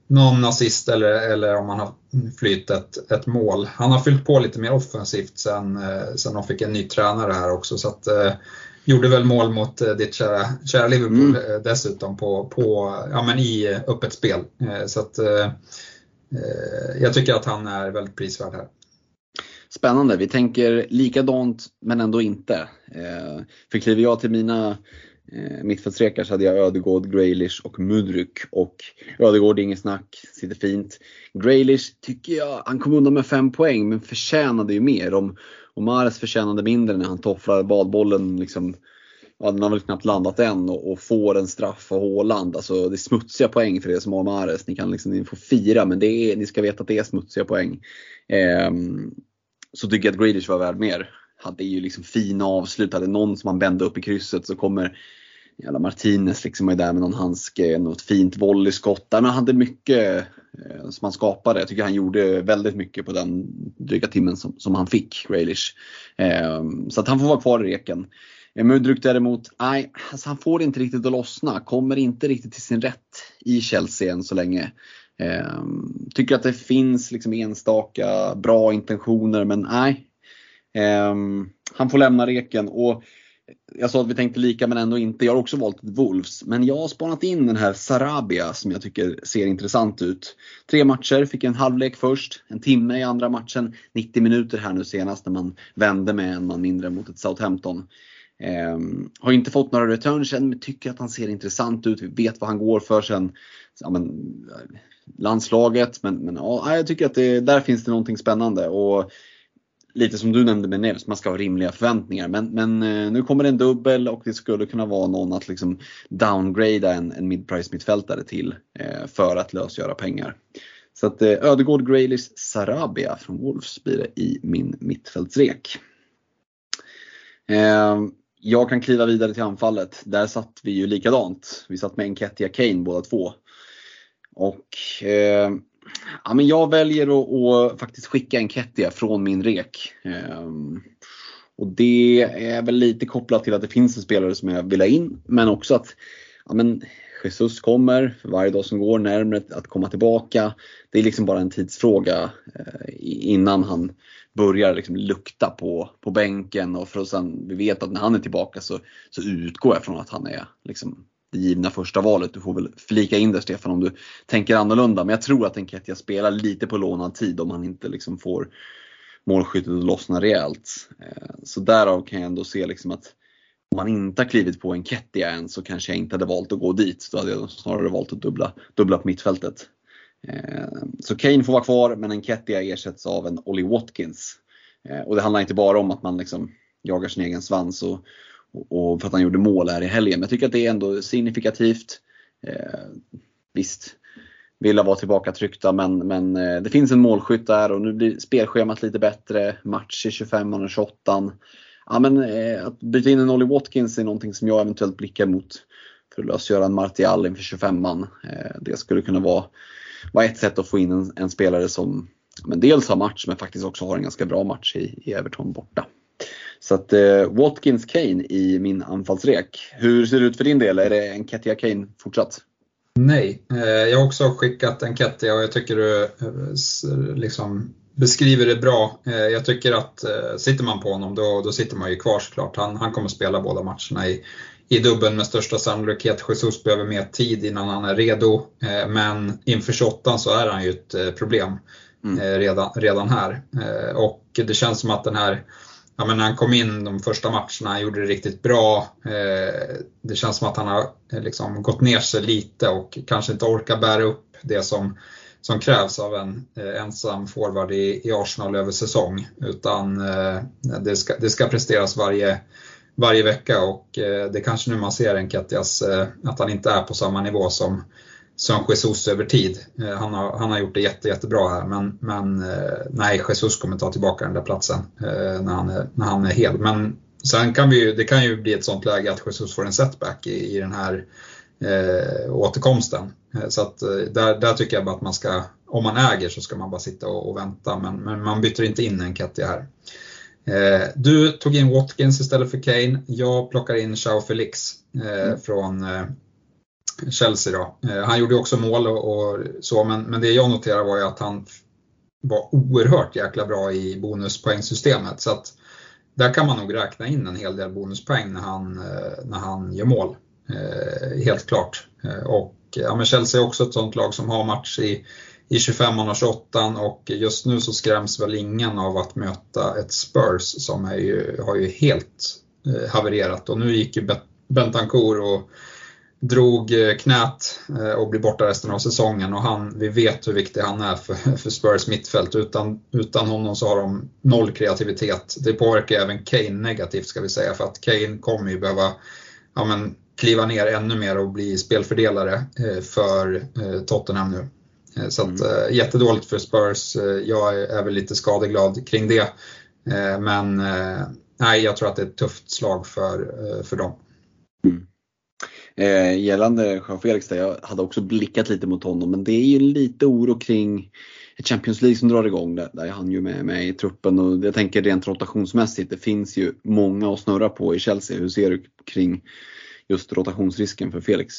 Speaker 3: någon assist eller, eller om man har flytt ett, ett mål. Han har fyllt på lite mer offensivt sen, eh, sen de fick en ny tränare här också. Så att, gjorde väl mål mot ditt kära, kära Liverpool mm. dessutom på, på, ja, men i öppet spel. Så att, Eh, Eh, jag tycker att han är väldigt prisvärd här.
Speaker 2: Spännande, vi tänker likadant men ändå inte. Eh, för kliver jag till mina eh, mittfältsrekar så hade jag Ödegård, Graylish och Mudryk. Och Ödegård, inget snack, sitter fint. Graylish tycker jag, han kom undan med fem poäng men förtjänade ju mer. Om, om Mares förtjänade mindre när han tofflar badbollen liksom ja, den har väl knappt landat än och, och får en straff av Håland. Alltså det är smutsiga poäng för er som har Mares. Ni kan liksom, ni får fira men det är, ni ska veta att det är smutsiga poäng. Eh, så tycker jag att Grealish var värd mer. Hade ju liksom fina avslut, hade någon som han vände upp i krysset så kommer jävla Martinez liksom är där med någon handske, något fint volleyskott. Han hade mycket eh, som han skapade. Jag tycker han gjorde väldigt mycket på den dryga timmen som, som han fick, Grealish. Eh, så att han får vara kvar i reken. Mudryk däremot, nej, alltså han får inte riktigt att lossna. Kommer inte riktigt till sin rätt i Chelsea än så länge. Ehm, tycker att det finns liksom enstaka bra intentioner men nej. Ehm, han får lämna reken. Och jag sa att vi tänkte lika men ändå inte. Jag har också valt ett Wolves. Men jag har spanat in den här Sarabia som jag tycker ser intressant ut. Tre matcher, fick en halvlek först, en timme i andra matchen, 90 minuter här nu senast när man vände med en man mindre mot ett Southampton. Eh, har inte fått några returns än men tycker att han ser intressant ut. Vi vet vad han går för sen ja, men, eh, landslaget. Men, men ja, jag tycker att det, där finns det någonting spännande. Och lite som du nämnde med Neves, man ska ha rimliga förväntningar. Men, men eh, nu kommer det en dubbel och det skulle kunna vara någon att liksom downgrada en, en mid-price mittfältare till eh, för att lösgöra pengar. Så att eh, Ödegård, Graylis, Sarabia från Wolves blir det i min mittfältsrek. Eh, jag kan kliva vidare till anfallet. Där satt vi ju likadant. Vi satt med Enketia Kane båda två. Och eh, ja, men jag väljer att, att faktiskt skicka Enketia från min rek. Eh, och det är väl lite kopplat till att det finns en spelare som jag vill ha in. Men också att ja, men Jesus kommer för varje dag som går närmare att komma tillbaka. Det är liksom bara en tidsfråga eh, innan han börjar liksom lukta på, på bänken och för att sen, vi vet att när han är tillbaka så, så utgår jag från att han är liksom det givna första valet. Du får väl flika in där Stefan om du tänker annorlunda. Men jag tror att Enketia spelar lite på lånad tid om han inte liksom får målskyttet att lossna rejält. Eh, så därav kan jag ändå se liksom att man inte har klivit på en Kettia än så kanske jag inte hade valt att gå dit. Då hade jag snarare valt att dubbla, dubbla på mittfältet. Eh, så Kane får vara kvar men en Kettia ersätts av en Ollie Watkins. Eh, och det handlar inte bara om att man liksom jagar sin egen svans och, och för att han gjorde mål här i helgen. Men jag tycker att det är ändå signifikativt. Eh, visst, Villa var tillbaka tryckta men, men eh, det finns en målskytt där och nu blir spelschemat lite bättre. Match i 25 och 28 ja, men, eh, Att byta in en Ollie Watkins är någonting som jag eventuellt blickar mot för att lösgöra en Martial inför 25an. Eh, det skulle kunna vara vara ett sätt att få in en, en spelare som men dels har match men faktiskt också har en ganska bra match i, i Everton borta. Så att eh, Watkins Kane i min anfallsrek. Hur ser det ut för din del? Är det en Ketia Kane fortsatt?
Speaker 3: Nej, eh, jag har också skickat en Ketia och jag tycker du eh, liksom beskriver det bra. Eh, jag tycker att eh, sitter man på honom då, då sitter man ju kvar såklart. Han, han kommer spela båda matcherna i, i dubben med största sannolikhet. Jesus behöver mer tid innan han är redo. Eh, men inför 28 så är han ju ett problem mm. redan, redan här. Och det känns som att den här Ja, men när han kom in de första matcherna, han gjorde det riktigt bra. det känns som att han har liksom gått ner sig lite och kanske inte orkar bära upp det som som krävs av en eh, ensam forward i, i Arsenal över säsong. Utan eh, det, ska, det ska presteras varje, varje vecka och det det kanske nu man ser en att han inte är på samma nivå som, som Jesus över tid. Han, har, han har gjort det jätte, jättebra här men, men nej, Jesus kommer ta tillbaka den där platsen när, han är, när han är hel. Men sen kan vi det kan ju bli ett sånt läge att Jesus får en setback i, i den här eh, återkomsten. Eh, så att eh, där, där tycker jag bara att man ska, om man äger så ska man bara sitta och, och vänta, men, men, man byter inte in en Ketty här. Eh, du tog in Watkins istället för Kane. Jag plockar in Chao Felix eh, mm. från eh, Chelsea. Då. Eh, han gjorde också mål och, och, så, men, men det jag noterade var ju att han var oerhört jäkla bra i bonuspoängsystemet. Så att där kan man nog räkna in en hel del bonuspoäng när han, när han gör mål. Eh, helt klart. Eh, och ja, men Chelsea är också ett sånt lag som har match i, i 25 och 28 och just nu så skräms väl ingen av att möta ett Spurs som är ju, har ju helt eh, havererat och nu gick ju Bentancourt och drog eh, knät eh, och blir borta resten av säsongen och han, vi vet hur viktig han är för, *laughs* för Spurs mittfält. Utan, utan honom så har de noll kreativitet. Det påverkar även Kane negativt ska vi säga för att Kane kommer ju behöva ja, men, kliva ner ännu mer och bli spelfördelare eh, för eh, Tottenham nu. Eh, så att, mm. jättedåligt för Spurs. Jag är väl lite skadeglad kring det. Men nej, jag tror att det är ett tufft slag för, för dem.
Speaker 2: Mm. Eh, gällande Jean Felix där, jag hade också blickat lite mot honom men det är ju lite oro kring Champions League som drar igång där, där är han ju med, med i truppen och jag tänker rent rotationsmässigt, det finns ju många att snurra på i Chelsea. Hur ser du kring just rotationsrisken för Felix?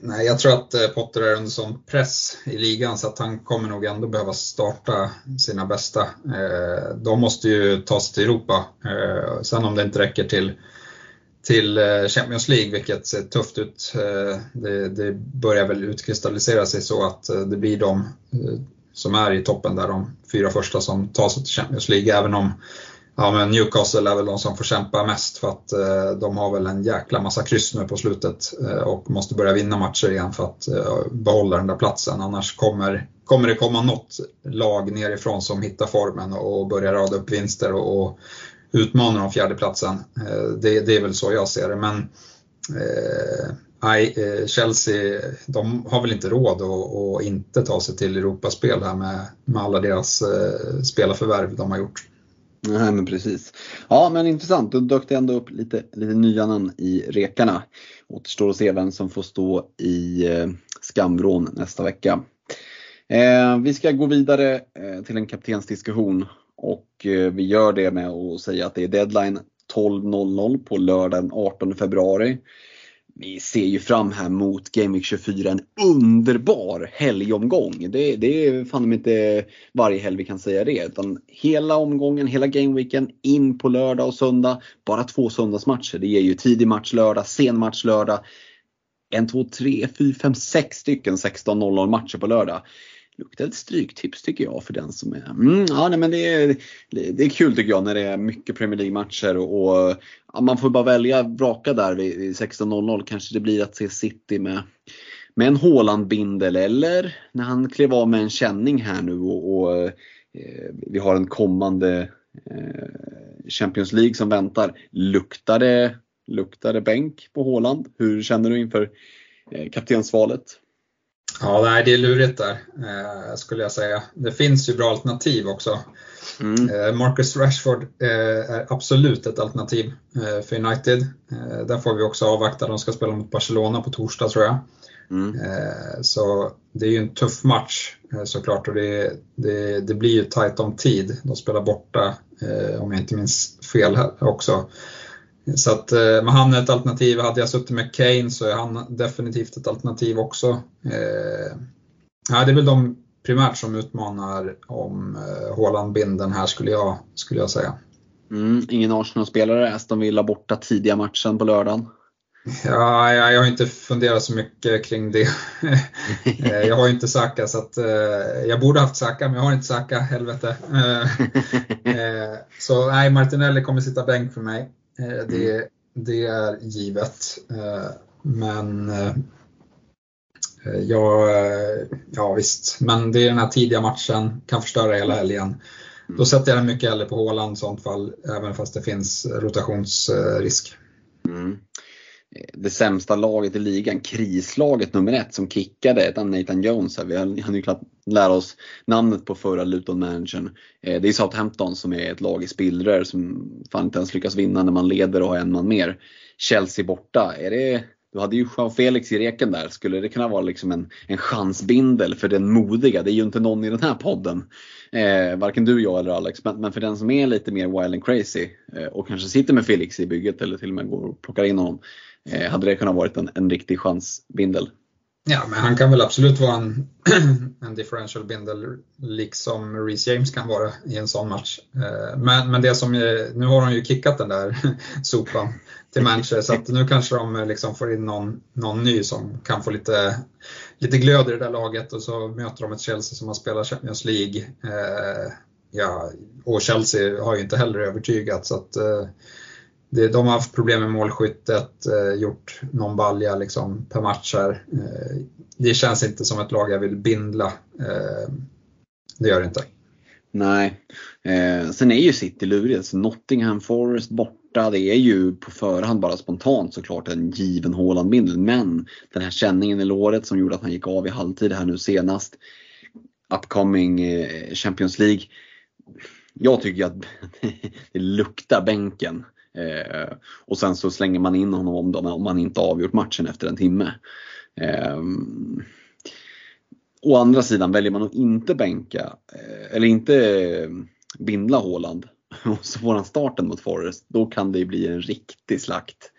Speaker 3: Nej, jag tror att eh, Potter är under sån press i ligan så att han kommer nog ändå behöva starta sina bästa. Eh, de måste ju ta sig till Europa. Eh, sen om det inte räcker till, till Champions League, vilket ser tufft ut, det, det börjar väl utkristallisera sig så att det blir de som är i toppen där, de fyra första som tar sig till Champions League, även om Ja, men Newcastle är väl de som får kämpa mest för att eh, de har väl en jäkla massa kryss nu på slutet eh, och måste börja vinna matcher igen för att eh, behålla den där platsen. Annars kommer, kommer det komma något lag nerifrån som hittar formen och börjar rada upp vinster och, och utmana om fjärdeplatsen. Eh, det, det är väl så jag ser det. Men eh, Nej, eh, Chelsea de har väl inte råd att, att inte ta sig till Europaspel här med, med alla deras eh, spelarförvärv de har gjort. *laughs*
Speaker 2: Nej men precis. Ja men intressant, då dök det ändå upp lite, lite nya namn i rekarna. Återstår att se vem som får stå i eh, skamvrån nästa vecka. Eh, vi ska gå vidare eh, till en kaptensdiskussion och eh, vi gör det med att säga att det är deadline 12.00 på lördagen 18 februari vi ser ju fram här mot Game Week 24 en underbar helgomgång. Det, det är fan inte varje helg vi kan säga det. Utan hela omgången, hela gameweeken in på lördag och söndag. Bara två söndagsmatcher. Det ger ju tidig match lördag, sen match lördag. En, två, tre, fyra, fem, sex stycken 16.00 matcher på lördag luktar ett stryktips tycker jag för den som är... Mm, ja, nej, men det, är, det är kul tycker jag när det är mycket Premier League-matcher och, och ja, man får bara välja vraka där vid, vid 16.00. Kanske det blir att se City med, med en Haaland-bindel eller när han klev av med en känning här nu och, och eh, vi har en kommande eh, Champions League som väntar. Luktar det, luktar det bänk på Haaland? Hur känner du inför eh, kaptensvalet?
Speaker 3: Ja, nej, det är lurigt där eh, skulle jag säga. Det finns ju bra alternativ också. Mm. Eh, Marcus Rashford eh, är absolut ett alternativ för United. Där får vi också avvakta. De ska spela mot Barcelona på torsdag tror jag.
Speaker 2: Mm.
Speaker 3: Så det är ju en tuff match såklart och det, det, det blir ju tajt om tid. De spelar borta, om jag inte minns fel här också. Så att, eh, men han är ett alternativ. Hade jag suttit med Kane så är han definitivt ett alternativ också. Eh, ja, det är väl de primärt som utmanar om eh, Haaland-binden här skulle jag, skulle jag säga.
Speaker 2: Mm, ingen Arsenal-spelare, Aston Villa borta tidiga matchen på lördagen.
Speaker 3: Ja, jag, jag har inte funderat så mycket kring det. *laughs* Eh, jag har ju inte Saka så att jag borde haft Saka men jag har inte Saka, helvete. *laughs* Så nej, Martinelli kommer sitta bänk för mig. Eh, det, det är givet. Eh, men ja, ja visst, men det är den här tidiga matchen, kan förstöra hela helgen. Då sätter jag den mycket hellre på Håland i sånt fall, även fast det finns rotationsrisk.
Speaker 2: Mm. Eh, det sämsta laget i ligan, krislaget nummer ett som kickade, Nathan Jones. Vi hann ju klart lära oss namnet på förra Luton-managern. Eh, det är Southampton som är ett lag i spillror som fan inte ens lyckas vinna när man leder och har en man mer. Chelsea borta, är det du hade ju Jean Felix i reken där. Skulle det kunna vara liksom en, en chansbindel för den modiga? Det är ju inte någon i den här podden. Eh, varken du, jag eller Alex. Men, men, för den som är lite mer wild and crazy eh, och kanske sitter med Felix i bygget eller till och med går och plockar in honom. Eh, hade det kunnat vara en, en riktig chansbindel?
Speaker 3: Ja, men han kan väl absolut vara en, *clears throat* en differential bindel liksom Reece James kan vara i en sån match. Eh, men, men det som, eh, nu har de ju kickat den där *laughs* sopan till Manchester så att nu kanske de eh, liksom får in någon, någon ny som kan få lite, lite glöd i det där laget och så möter de ett Chelsea som har spelat Champions League. Eh, ja, och Chelsea har ju inte heller övertygat så att eh, det, de har haft problem med målskyttet, eh, gjort någon balja liksom per match här. Eh, det känns inte som ett lag jag vill bindla. Eh, det gör det inte.
Speaker 2: Nej. Eh, sen är ju City lurigt. Alltså Nottingham Forest borta, det är ju på förhand bara spontant såklart en given Haaland-bindel. Men den här känningen i låret som gjorde att han gick av i halvtid här nu senast. Upcoming eh, Champions League. Jag tycker att *laughs* det luktar bänken. Eh, och sen så slänger man in honom om, om man inte avgjort matchen efter en timme. Eh, å andra sidan väljer man att inte bänka eh, eller inte eh, bindla Håland *laughs* och så får han starten mot Forrest, då kan det bli en riktig slakt.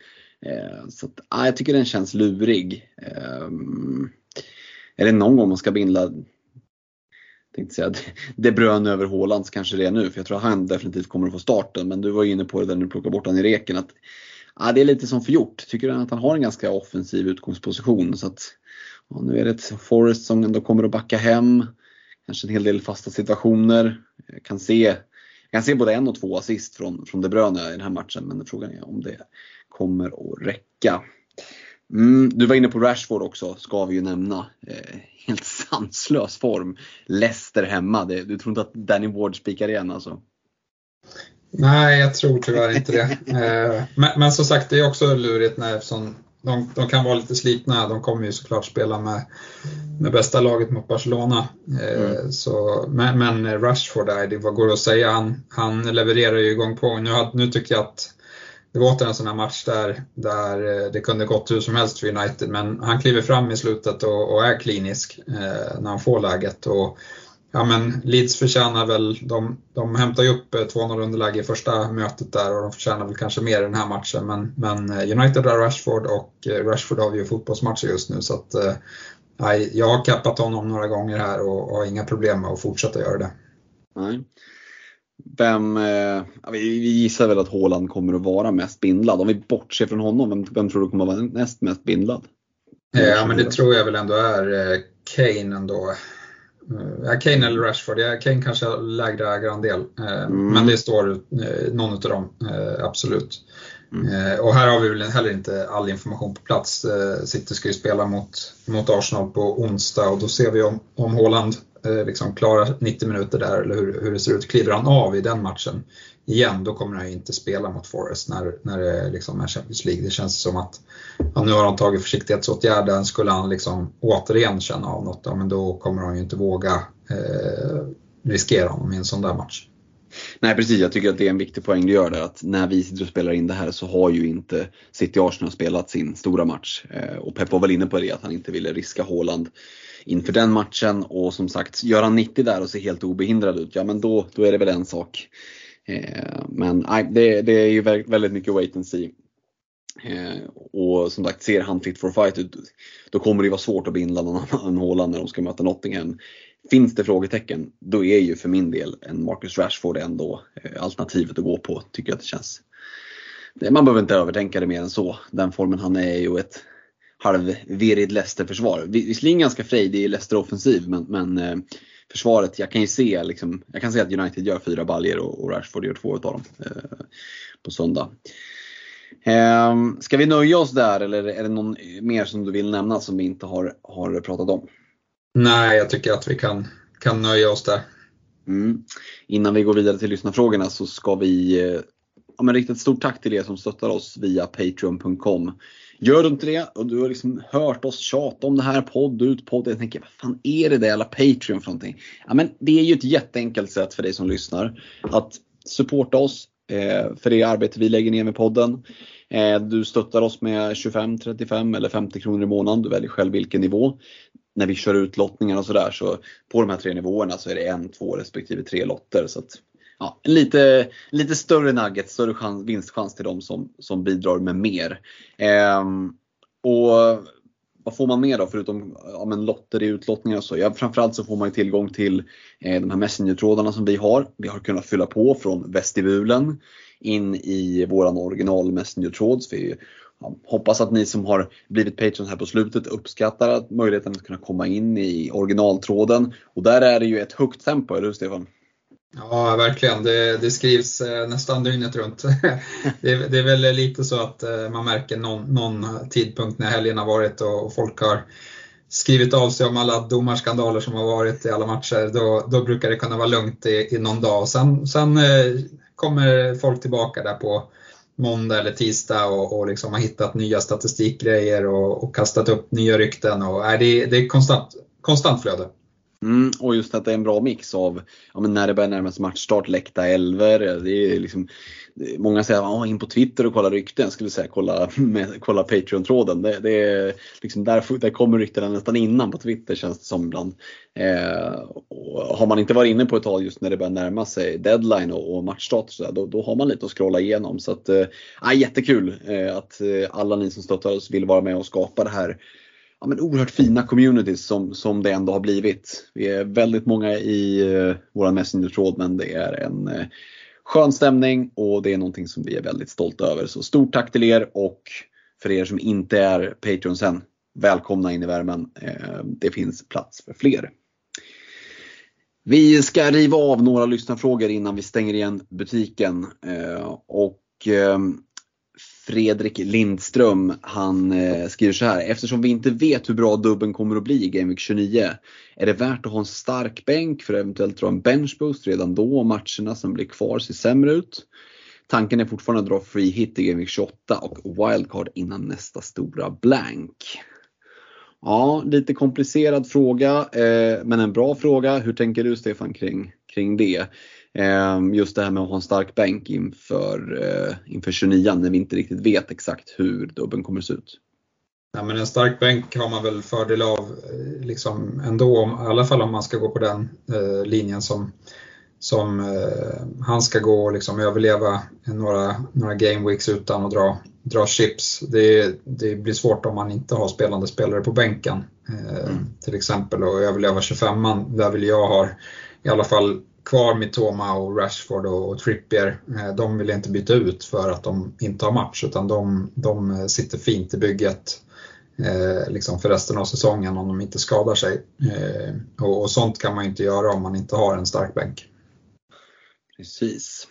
Speaker 2: Eh, så att, ah, jag tycker den känns lurig. Eh, Är det någon gång man ska bindla tänkte säga *laughs* De Bruyne över Haaland kanske det är nu, för jag tror att han definitivt kommer att få starten. Men du var inne på det där när du plockade bort honom i reken. Att, ja, det är lite som förgjort. Tycker att han har en ganska offensiv utgångsposition. Så att, ja, nu är det ett Forest som ändå kommer att backa hem. Kanske en hel del fasta situationer. Jag kan se, jag kan se både en och två assist från, från De Bruyne i den här matchen. Men frågan är om det kommer att räcka. Mm, du var inne på Rashford också, ska vi ju nämna. Eh, helt *laughs* sanslös form. Leicester hemma, det, du tror inte att Danny Ward spikar igen alltså?
Speaker 3: Nej, jag tror tyvärr inte det. eh, men, men som sagt, det är också lurigt när eftersom de, de, kan vara lite slitna. De kommer ju såklart spela med, med bästa laget mot Barcelona. Eh, mm. så, men, men Rashford, det, vad går det att säga? Han, han levererar ju igång på. Nu, nu tycker jag att det var åter en sån här match där, där eh, det kunde gått hur som helst för United men han kliver fram i slutet och, och är klinisk eh, när han får läget. Och, ja, men Leeds förtjänar väl, de, de hämtar ju upp eh, 2-0 underläge i första mötet där och de förtjänar väl kanske mer i den här matchen men, men eh, United har Rashford och Rashford har ju fotbollsmatcher just nu så att eh, jag har kappat honom några gånger här och, och har inga problem med att fortsätta göra det.
Speaker 2: Nej. Vem, eh, vi gissar väl att Håland kommer att vara mest bindlad. Om vi bortser från honom, vem, vem tror du kommer att vara näst mest bindlad?
Speaker 3: Ja men det tror jag väl ändå är eh, Kane ändå. Eh, Kane eller Rashford. Ja, Kane kanske har lägre ägarandel. Eh, mm. Men det står eh, någon av dem, eh, absolut. Mm. Och här har vi väl heller inte all information på plats. City ska ju spela mot, mot Arsenal på onsdag och då ser vi om, om Haaland eh, Eh, liksom klarar 90 minuter där eller hur, hur det ser ut. Kliver han av i den matchen igen, då kommer han inte spela mot Forest när, när det liksom är Champions League. Det känns som att ja, nu har han tagit försiktighetsåtgärden, Skulle han liksom återigen känna av något, ja, men då kommer han ju inte våga eh, riskera honom i en sån där match.
Speaker 2: Nej precis, jag tycker att det är en viktig poäng du gör där. Att när vi sitter och spelar in det här så har ju inte City Arsenal spelat sin stora match. Eh, och Pep var väl inne på det, att han inte ville riska Haaland inför den matchen. Och som sagt, gör han 90 där och ser helt obehindrad ut, ja men då, då är det väl en sak. Eh, men nej, det, det är ju väldigt mycket wait and see. Eh, och som sagt, ser han fit for fight ut, då kommer det vara svårt att binda någon annan Håland när de ska möta Nottingham. Finns det frågetecken, då är ju för min del en Marcus Rashford ändå eh, alternativet att gå på. Tycker jag att det känns. Man behöver inte övertänka det mer än så. Den formen han är ju ett halvvirrigt Leicester-försvar. Visserligen ganska frejdig i Leicester-offensiv men, men eh, försvaret, jag kan ju se, liksom, jag kan se att United gör fyra baljer och, och Rashford gör två av dem eh, på söndag. Eh, ska vi nöja oss där eller är det någon mer som du vill nämna som vi inte har, har pratat om?
Speaker 3: Nej, jag tycker att vi kan, kan nöja oss där.
Speaker 2: Mm. Innan vi går vidare till lyssnarfrågorna så ska vi eh, ja, men riktigt ett stort tack till er som stöttar oss via Patreon.com. Gör du inte det och du har liksom hört oss tjata om det här podd ut podd. Jag tänker, vad fan är det där jävla Patreon för någonting? Ja, men det är ju ett jätteenkelt sätt för dig som lyssnar att supporta oss eh, för det arbete vi lägger ner med podden. Eh, du stöttar oss med 25, 35 eller 50 kronor i månaden. Du väljer själv vilken nivå när vi kör ut lottningar och sådär så på de här tre nivåerna så är det en, två respektive tre lotter. Så att, ja, lite, lite större nugget, större chans, vinstchans till de som, som bidrar med mer. Ehm, och vad får man mer då förutom ja, men lotter i utlottningar och så? Ja, framförallt så får man tillgång till eh, de här Messenger-trådarna som vi har. Vi har kunnat fylla på från vestibulen in i våran original Messenger-tråd. Vi ja, hoppas att ni som har blivit patrons här på slutet uppskattar att möjligheten att kunna komma in i originaltråden. Och där är det ju ett högt tempo, eller hur Stefan?
Speaker 3: Ja, verkligen. Det, det skrivs eh, nästan dygnet runt. *laughs* det, det, är väl lite så att eh, man märker någon, någon tidpunkt när helgen har varit och folk har skrivit av sig om alla domarskandaler som har varit i alla matcher. Då, då brukar det kunna vara lugnt i, i någon dag. Sen, sen eh, kommer folk tillbaka där på måndag eller tisdag och, och liksom har hittat nya statistikgrejer och, och kastat upp nya rykten. Och, är det, det är konstant, konstant flöde.
Speaker 2: Mm, och just att det är en bra mix av ja, men när det börjar närma sig matchstart, läckta älver. Det är liksom, många säger att in på Twitter och kolla rykten. Jag skulle säga kolla, *laughs* med, kolla Patreon-tråden. Det, det, är liksom där, där kommer ryktena nästan innan på Twitter känns det som ibland. Eh, har man inte varit inne på ett tag just när det börjar närma sig deadline och, och matchstart så där, då, då, har man lite att scrolla igenom. Så att, eh, ah, jättekul eh, att eh, alla ni som stöttar oss vill vara med och skapa det här ja, men oerhört fina communities som, som det ändå har blivit. Vi är väldigt många i eh, våran Messenger-tråd men det är en eh, skön stämning och det är någonting som vi är väldigt stolta över. Så stort tack till er och för er som inte är Patreons än, välkomna in i värmen. Eh, det finns plats för fler. Vi ska riva av några lyssnarfrågor innan vi stänger igen butiken. Eh, och eh, Fredrik Lindström, han eh, skriver så här. Eftersom vi inte vet hur bra dubben kommer att bli i Game Week 29 är det värt att ha en stark bänk för att eventuellt dra en benchboost redan då om matcherna som blir kvar ser sämre ut. Tanken är fortfarande att dra free hit i Game Week 28 och wildcard innan nästa stora blank. Ja, lite komplicerad fråga, eh, men en bra fråga. Hur tänker du Stefan kring, kring det? Ehm, just det här med att ha en stark bänk inför, eh, inför 29 när vi inte riktigt vet exakt hur dubben kommer att se ut.
Speaker 3: Ja, men en stark bänk har man väl fördel av eh, liksom ändå, i alla fall om man ska gå på den eh, linjen som, som eh, han ska gå och liksom överleva några, några game weeks utan att dra, dra chips. Det, det blir svårt om man inte har spelande spelare på bänken. Eh, mm. Till exempel och överleva 25man, där vill jag ha i alla fall kvar Mitoma och Rashford och Trippier. Eh, de vill jag inte byta ut för att de inte har match utan de, de eh, sitter fint i bygget eh, liksom för resten av säsongen om de inte skadar sig. Eh, och, och, sånt kan man inte göra om man inte har en stark bänk.
Speaker 2: Precis.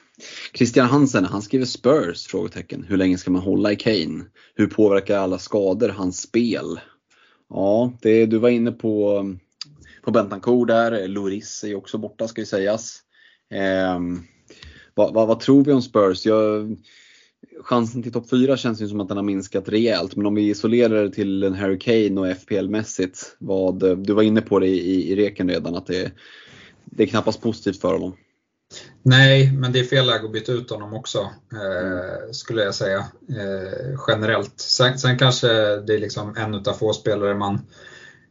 Speaker 2: Christian Hansen, han skriver Spurs? Frågetecken. Hur länge ska man hålla i Kane? Hur påverkar alla skador hans spel? Ja, det, du var inne på på Bentancourt där. Loris är ju också borta ska ju sägas. Eh, vad, vad, vad, tror vi om Spurs? Jag, chansen till topp 4 känns ju som att den har minskat rejält. Men om vi isolerar det till en Harry Kane och FPL-mässigt. Vad, du var inne på det i, i reken redan att det, det är knappast positivt för honom.
Speaker 3: Nej, men det är fel läge att byta ut honom också, eh, skulle jag säga. Eh, generellt. Sen, sen, kanske det är liksom en utav få spelare man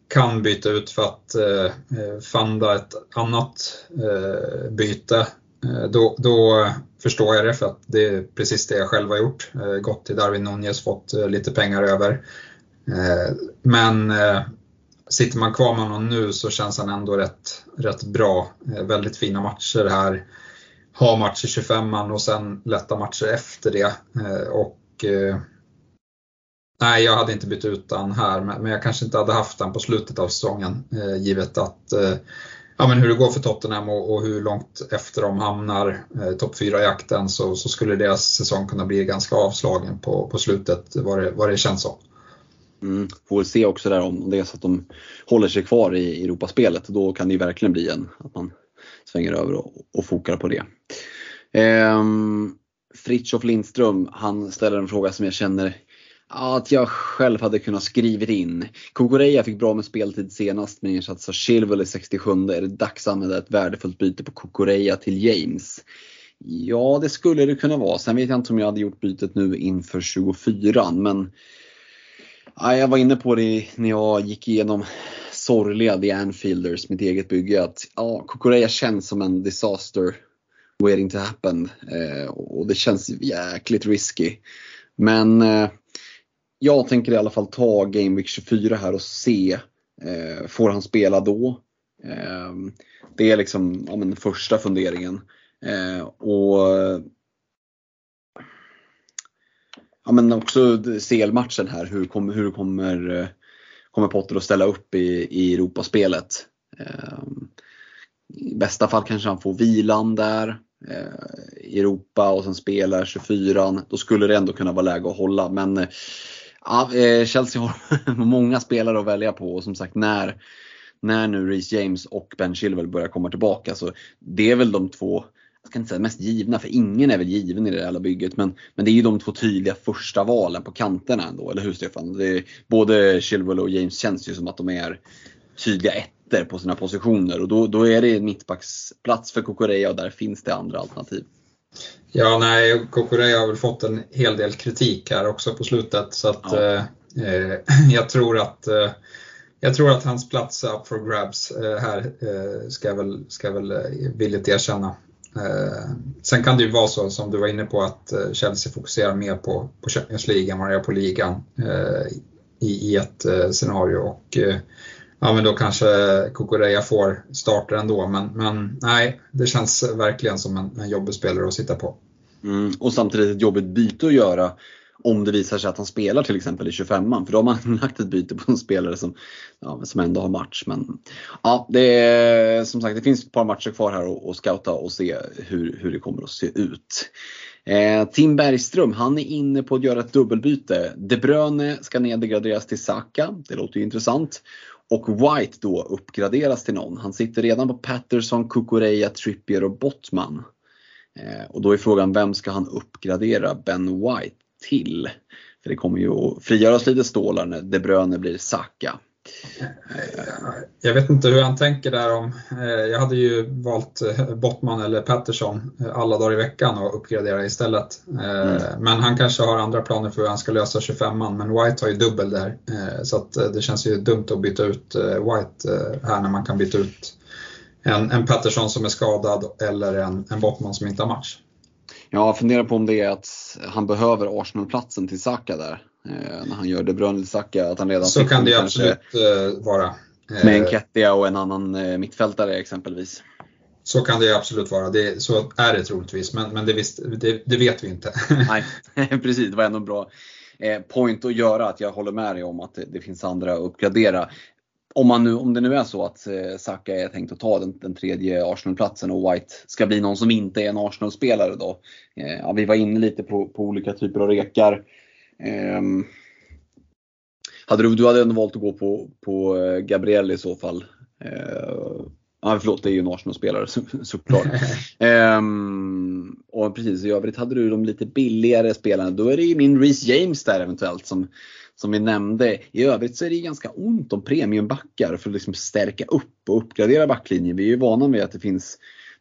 Speaker 3: kan byta ut för att eh, fanda funda ett annat eh, byte. Eh, då, då, förstår jag det för att det är precis det jag själv har gjort. Eh, gått till Darwin Nunez, fått eh, lite pengar över. men sitter man kvar med honom nu så känns han ändå rätt, rätt bra. väldigt fina matcher här ha match i 25an och sen lätta matcher efter det. Eh, och eh, Nej, jag hade inte bytt ut den här, men jag kanske inte hade haft den på slutet av säsongen eh, givet att eh, ja, men hur det går för Tottenham och, och hur långt efter de hamnar eh, topp 4-jakten så, så, skulle deras säsong kunna bli ganska avslagen på, på slutet vad det, vad det känns som.
Speaker 2: Mm, får se också där om det är så att de håller sig kvar i Europaspelet. Då kan det ju verkligen bli en, att man svänger över och, och fokar på det. Ehm, Fritjof Lindström, han ställer en fråga som jag känner att jag själv hade kunnat skrivit in. Kukureya fick bra med speltid senast men ersattes av Chilwell i 67. Är det dags att använda ett värdefullt byte på Kukureya till James? Ja, det skulle det kunna vara. Sen vet jag inte om jag hade gjort bytet nu inför 24 men ja, jag var inne på det när jag gick igenom sorgliga The Anfielders, mitt eget bygge, att ja, Kukureya känns som en disaster waiting to happen. Eh, och det känns jäkligt risky. Men eh, jag tänker i alla fall ta Game Week 24 här och se. Eh, får han spela då? Eh, det är liksom ja, men, första funderingen. Eh, och ja, men också CL-matchen här. Hur, kom, hur kommer, kommer Potter att ställa upp i, i Europaspelet? Ehm, I bästa fall kanske han får vilan där eh, i Europa och sen spelar 24 Då skulle det ändå kunna vara läge att hålla. Men ja, eh, Chelsea har *laughs* många spelare att välja på och som sagt när, när nu Reece James och Ben Chilwell börjar komma tillbaka så det är väl de två jag ska inte säga mest givna, för ingen är väl given i det här bygget. Men, men det är ju de två tydliga första valen på kanterna ändå, eller hur Stefan? Det är, både Chilwell och James känns ju som att de är tydliga ettor på sina positioner och då, då är det mittbacksplats för Kokoreya och där finns det andra alternativ.
Speaker 3: Ja, nej, Kokoreya har väl fått en hel del kritik här också på slutet så att ja. eh, eh *laughs* jag tror att eh, jag tror att hans plats är up for grabs eh, här, eh, ska jag väl, ska jag väl eh, villigt erkänna. Sen kan det ju vara så som du var inne på att Chelsea fokuserar mer på, på Champions League än vad de gör på ligan i, i ett scenario och ja men då kanske Kukureya får starter ändå. Men, men nej, det känns verkligen som en, en jobbig spelare att sitta på.
Speaker 2: Mm, och samtidigt ett jobbigt byte att göra om det visar sig att han spelar till exempel i 25an. För då har man *laughs* lagt ett byte på en spelare som, ja, som ändå har match. Men ja, det är, som sagt det finns ett par matcher kvar här att scouta och se hur, hur det kommer att se ut. Eh, Tim Bergström, han är inne på att göra ett dubbelbyte. De Bruyne ska nedgraderas till Saka. Det låter ju intressant och White då uppgraderas till någon. Han sitter redan på Patterson, Kukureya, Trippier och Bottman. Eh, och då är frågan vem ska han uppgradera Ben White till? För det kommer ju att frigöras lite stålar när De Bruyne blir Saka.
Speaker 3: Jag vet inte hur han tänker där om, eh, jag hade ju valt eh, Bottman eller Patterson eh, alla dagar i veckan och uppgradera istället. Mm. Men han kanske har andra planer för hur han ska lösa 25an, men White har ju dubbel där. Så att det känns ju dumt att byta ut White här när man kan byta ut en, en Patterson som är skadad eller en, en Bottman som inte har match.
Speaker 2: Jag funderar på om det är att han behöver Arsenal-platsen till Saka där. Eh, när han gör De Bruyne till Saka. Att han redan
Speaker 3: Så kan det ju absolut eh, vara.
Speaker 2: Med en eh, Kettia och en annan mittfältare exempelvis.
Speaker 3: Så kan det absolut vara. Det, så är det troligtvis, men, men det, visst, det, det vet vi inte. *laughs*
Speaker 2: Nej, *laughs* precis. Det var ändå en bra point att göra. Att jag håller med dig om att det, det finns andra att uppgradera om, man nu, om det nu är så att eh, Saka är tänkt att ta den, den tredje Arsenal-platsen och White ska bli någon som inte är en Arsenal-spelare då. Eh, ja, vi var inne lite på, på olika typer av rekar. Eh, hade du, du hade ändå valt att gå på, på eh, Gabriel i så fall. Eh, ja, förlåt, det är ju en Arsenal-spelare så, såklart. *laughs* ehm, och precis, i övrigt hade du de lite billigare spelarna. Då är det ju min Reece James där eventuellt som, som vi nämnde. I övrigt så är det ganska ont om premiumbackar för att liksom stärka upp och uppgradera backlinjen. Vi är ju vana med att det finns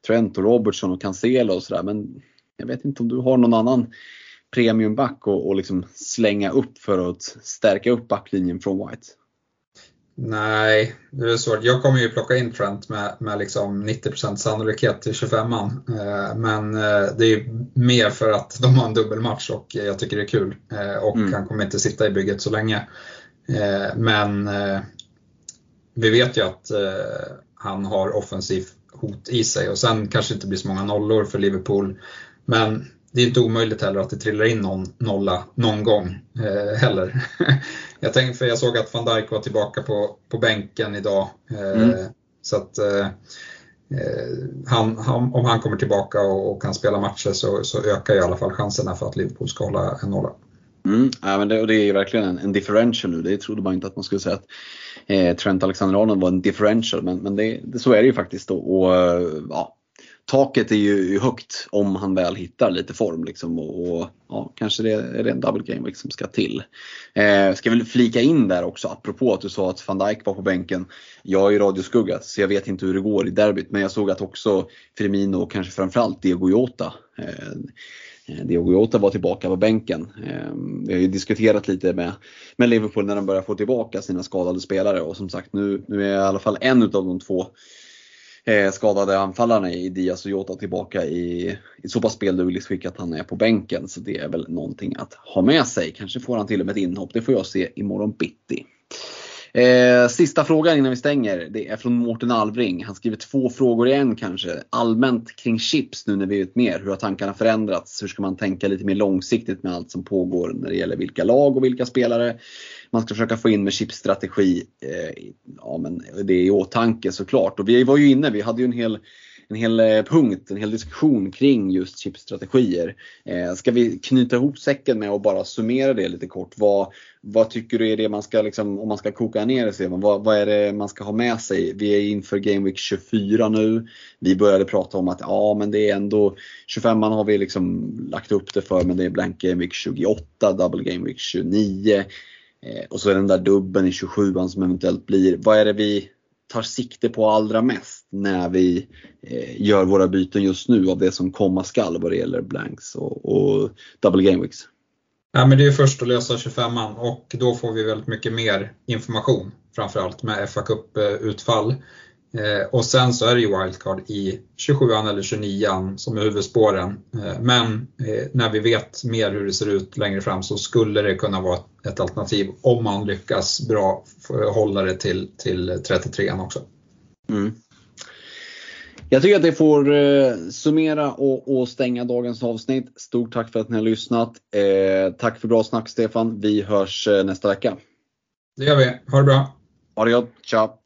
Speaker 2: Trent och Robertson och Cancelo och sådär. Men jag vet inte om du har någon annan premiumback och, och liksom slänga upp för att stärka upp backlinjen från White.
Speaker 3: Nej, det är svårt. Jag kommer ju plocka in Trent med, med liksom 90% sannolikhet till 25an. Eh, men eh, det är mer för att de har en dubbelmatch och jag tycker det är kul. Eh, och mm. han kommer inte sitta i bygget så länge. Men vi vet ju att han har offensiv hot i sig och sen kanske det inte blir så många nollor för Liverpool. Men det är inte omöjligt heller att det trillar in någon nolla någon gång eh, heller. *laughs* jag tänkte, för jag såg att van Dijk var tillbaka på, på bänken idag. Eh, mm. Så att eh, eh han, han, om han kommer tillbaka och, och, kan spela matcher så, så ökar i alla fall chanserna för att Liverpool ska hålla en nolla.
Speaker 2: Mm, ja, men det, och det är verkligen en, en, differential nu. Det trodde man inte att man skulle säga att eh, Trent Alexander-Arnold var en differential, men, men det, det, så är det ju faktiskt. Då. Och, ja, taket är ju högt om han väl hittar lite form. Liksom, och, och ja, kanske det är det en double game som ska till. Eh, ska väl flika in där också apropå att du sa att van Dijk var på bänken. Jag är ju radioskugga så jag vet inte hur det går i derbyt men jag såg att också Firmino och kanske framförallt Diego Jota eh, eh Diogo Jota var tillbaka på bänken. Eh, vi har ju diskuterat lite med, med Liverpool när de börjar få tillbaka sina skadade spelare och som sagt nu, nu är i alla fall en av de två eh, skadade anfallarna i Diaz och Jota tillbaka i, i så pass speldugligt skick att han är på bänken. Så det är väl någonting att ha med sig. Kanske får han till och med ett inhopp. Det får jag se imorgon bitti. Eh, sista frågan innan vi stänger. Det är från Mårten Alvring. Han skriver två frågor i en kanske. Allmänt kring chips nu när vi vet mer. Hur har tankarna förändrats? Hur ska man tänka lite mer långsiktigt med allt som pågår när det gäller vilka lag och vilka spelare man ska försöka få in med chipsstrategi. Eh, ja, men det är i åtanke såklart. Och vi var ju inne, vi hade ju en hel en hel eh, punkt, en hel diskussion kring just chipstrategier. Eh, ska vi knyta ihop säcken med att bara summera det lite kort? Vad, vad tycker du är det man ska, liksom, om man ska koka ner det, Stefan, vad, vad är det man ska ha med sig? Vi är inför Game Week 24 nu. Vi började prata om att ja, men det är ändå 25 man har vi liksom lagt upp det för, men det är Blank Game Week 28, Double Game Week 29. Eh, och så är den där dubben i 27an som eventuellt blir. Vad är det vi tar sikte på allra mest när vi eh, gör våra byten just nu av det som komma skall vad det gäller blanks och, och double game weeks?
Speaker 3: Ja, men det är först att lösa 25an och då får vi väldigt mycket mer information framförallt med FA Cup-utfall. Eh, Eh, och sen så är det ju wildcard i 27an eller 29an som är huvudspåren. Eh, men eh, när vi vet mer hur det ser ut längre fram så skulle det kunna vara ett alternativ om man lyckas bra hålla det till, till 33an också. Mm.
Speaker 2: Jag tycker att det får summera och, och, stänga dagens avsnitt. Stort tack för att ni har lyssnat. Eh, tack för bra snack Stefan. Vi hörs nästa vecka.
Speaker 3: Det gör vi. Ha det bra.
Speaker 2: Ha det gott. Ciao.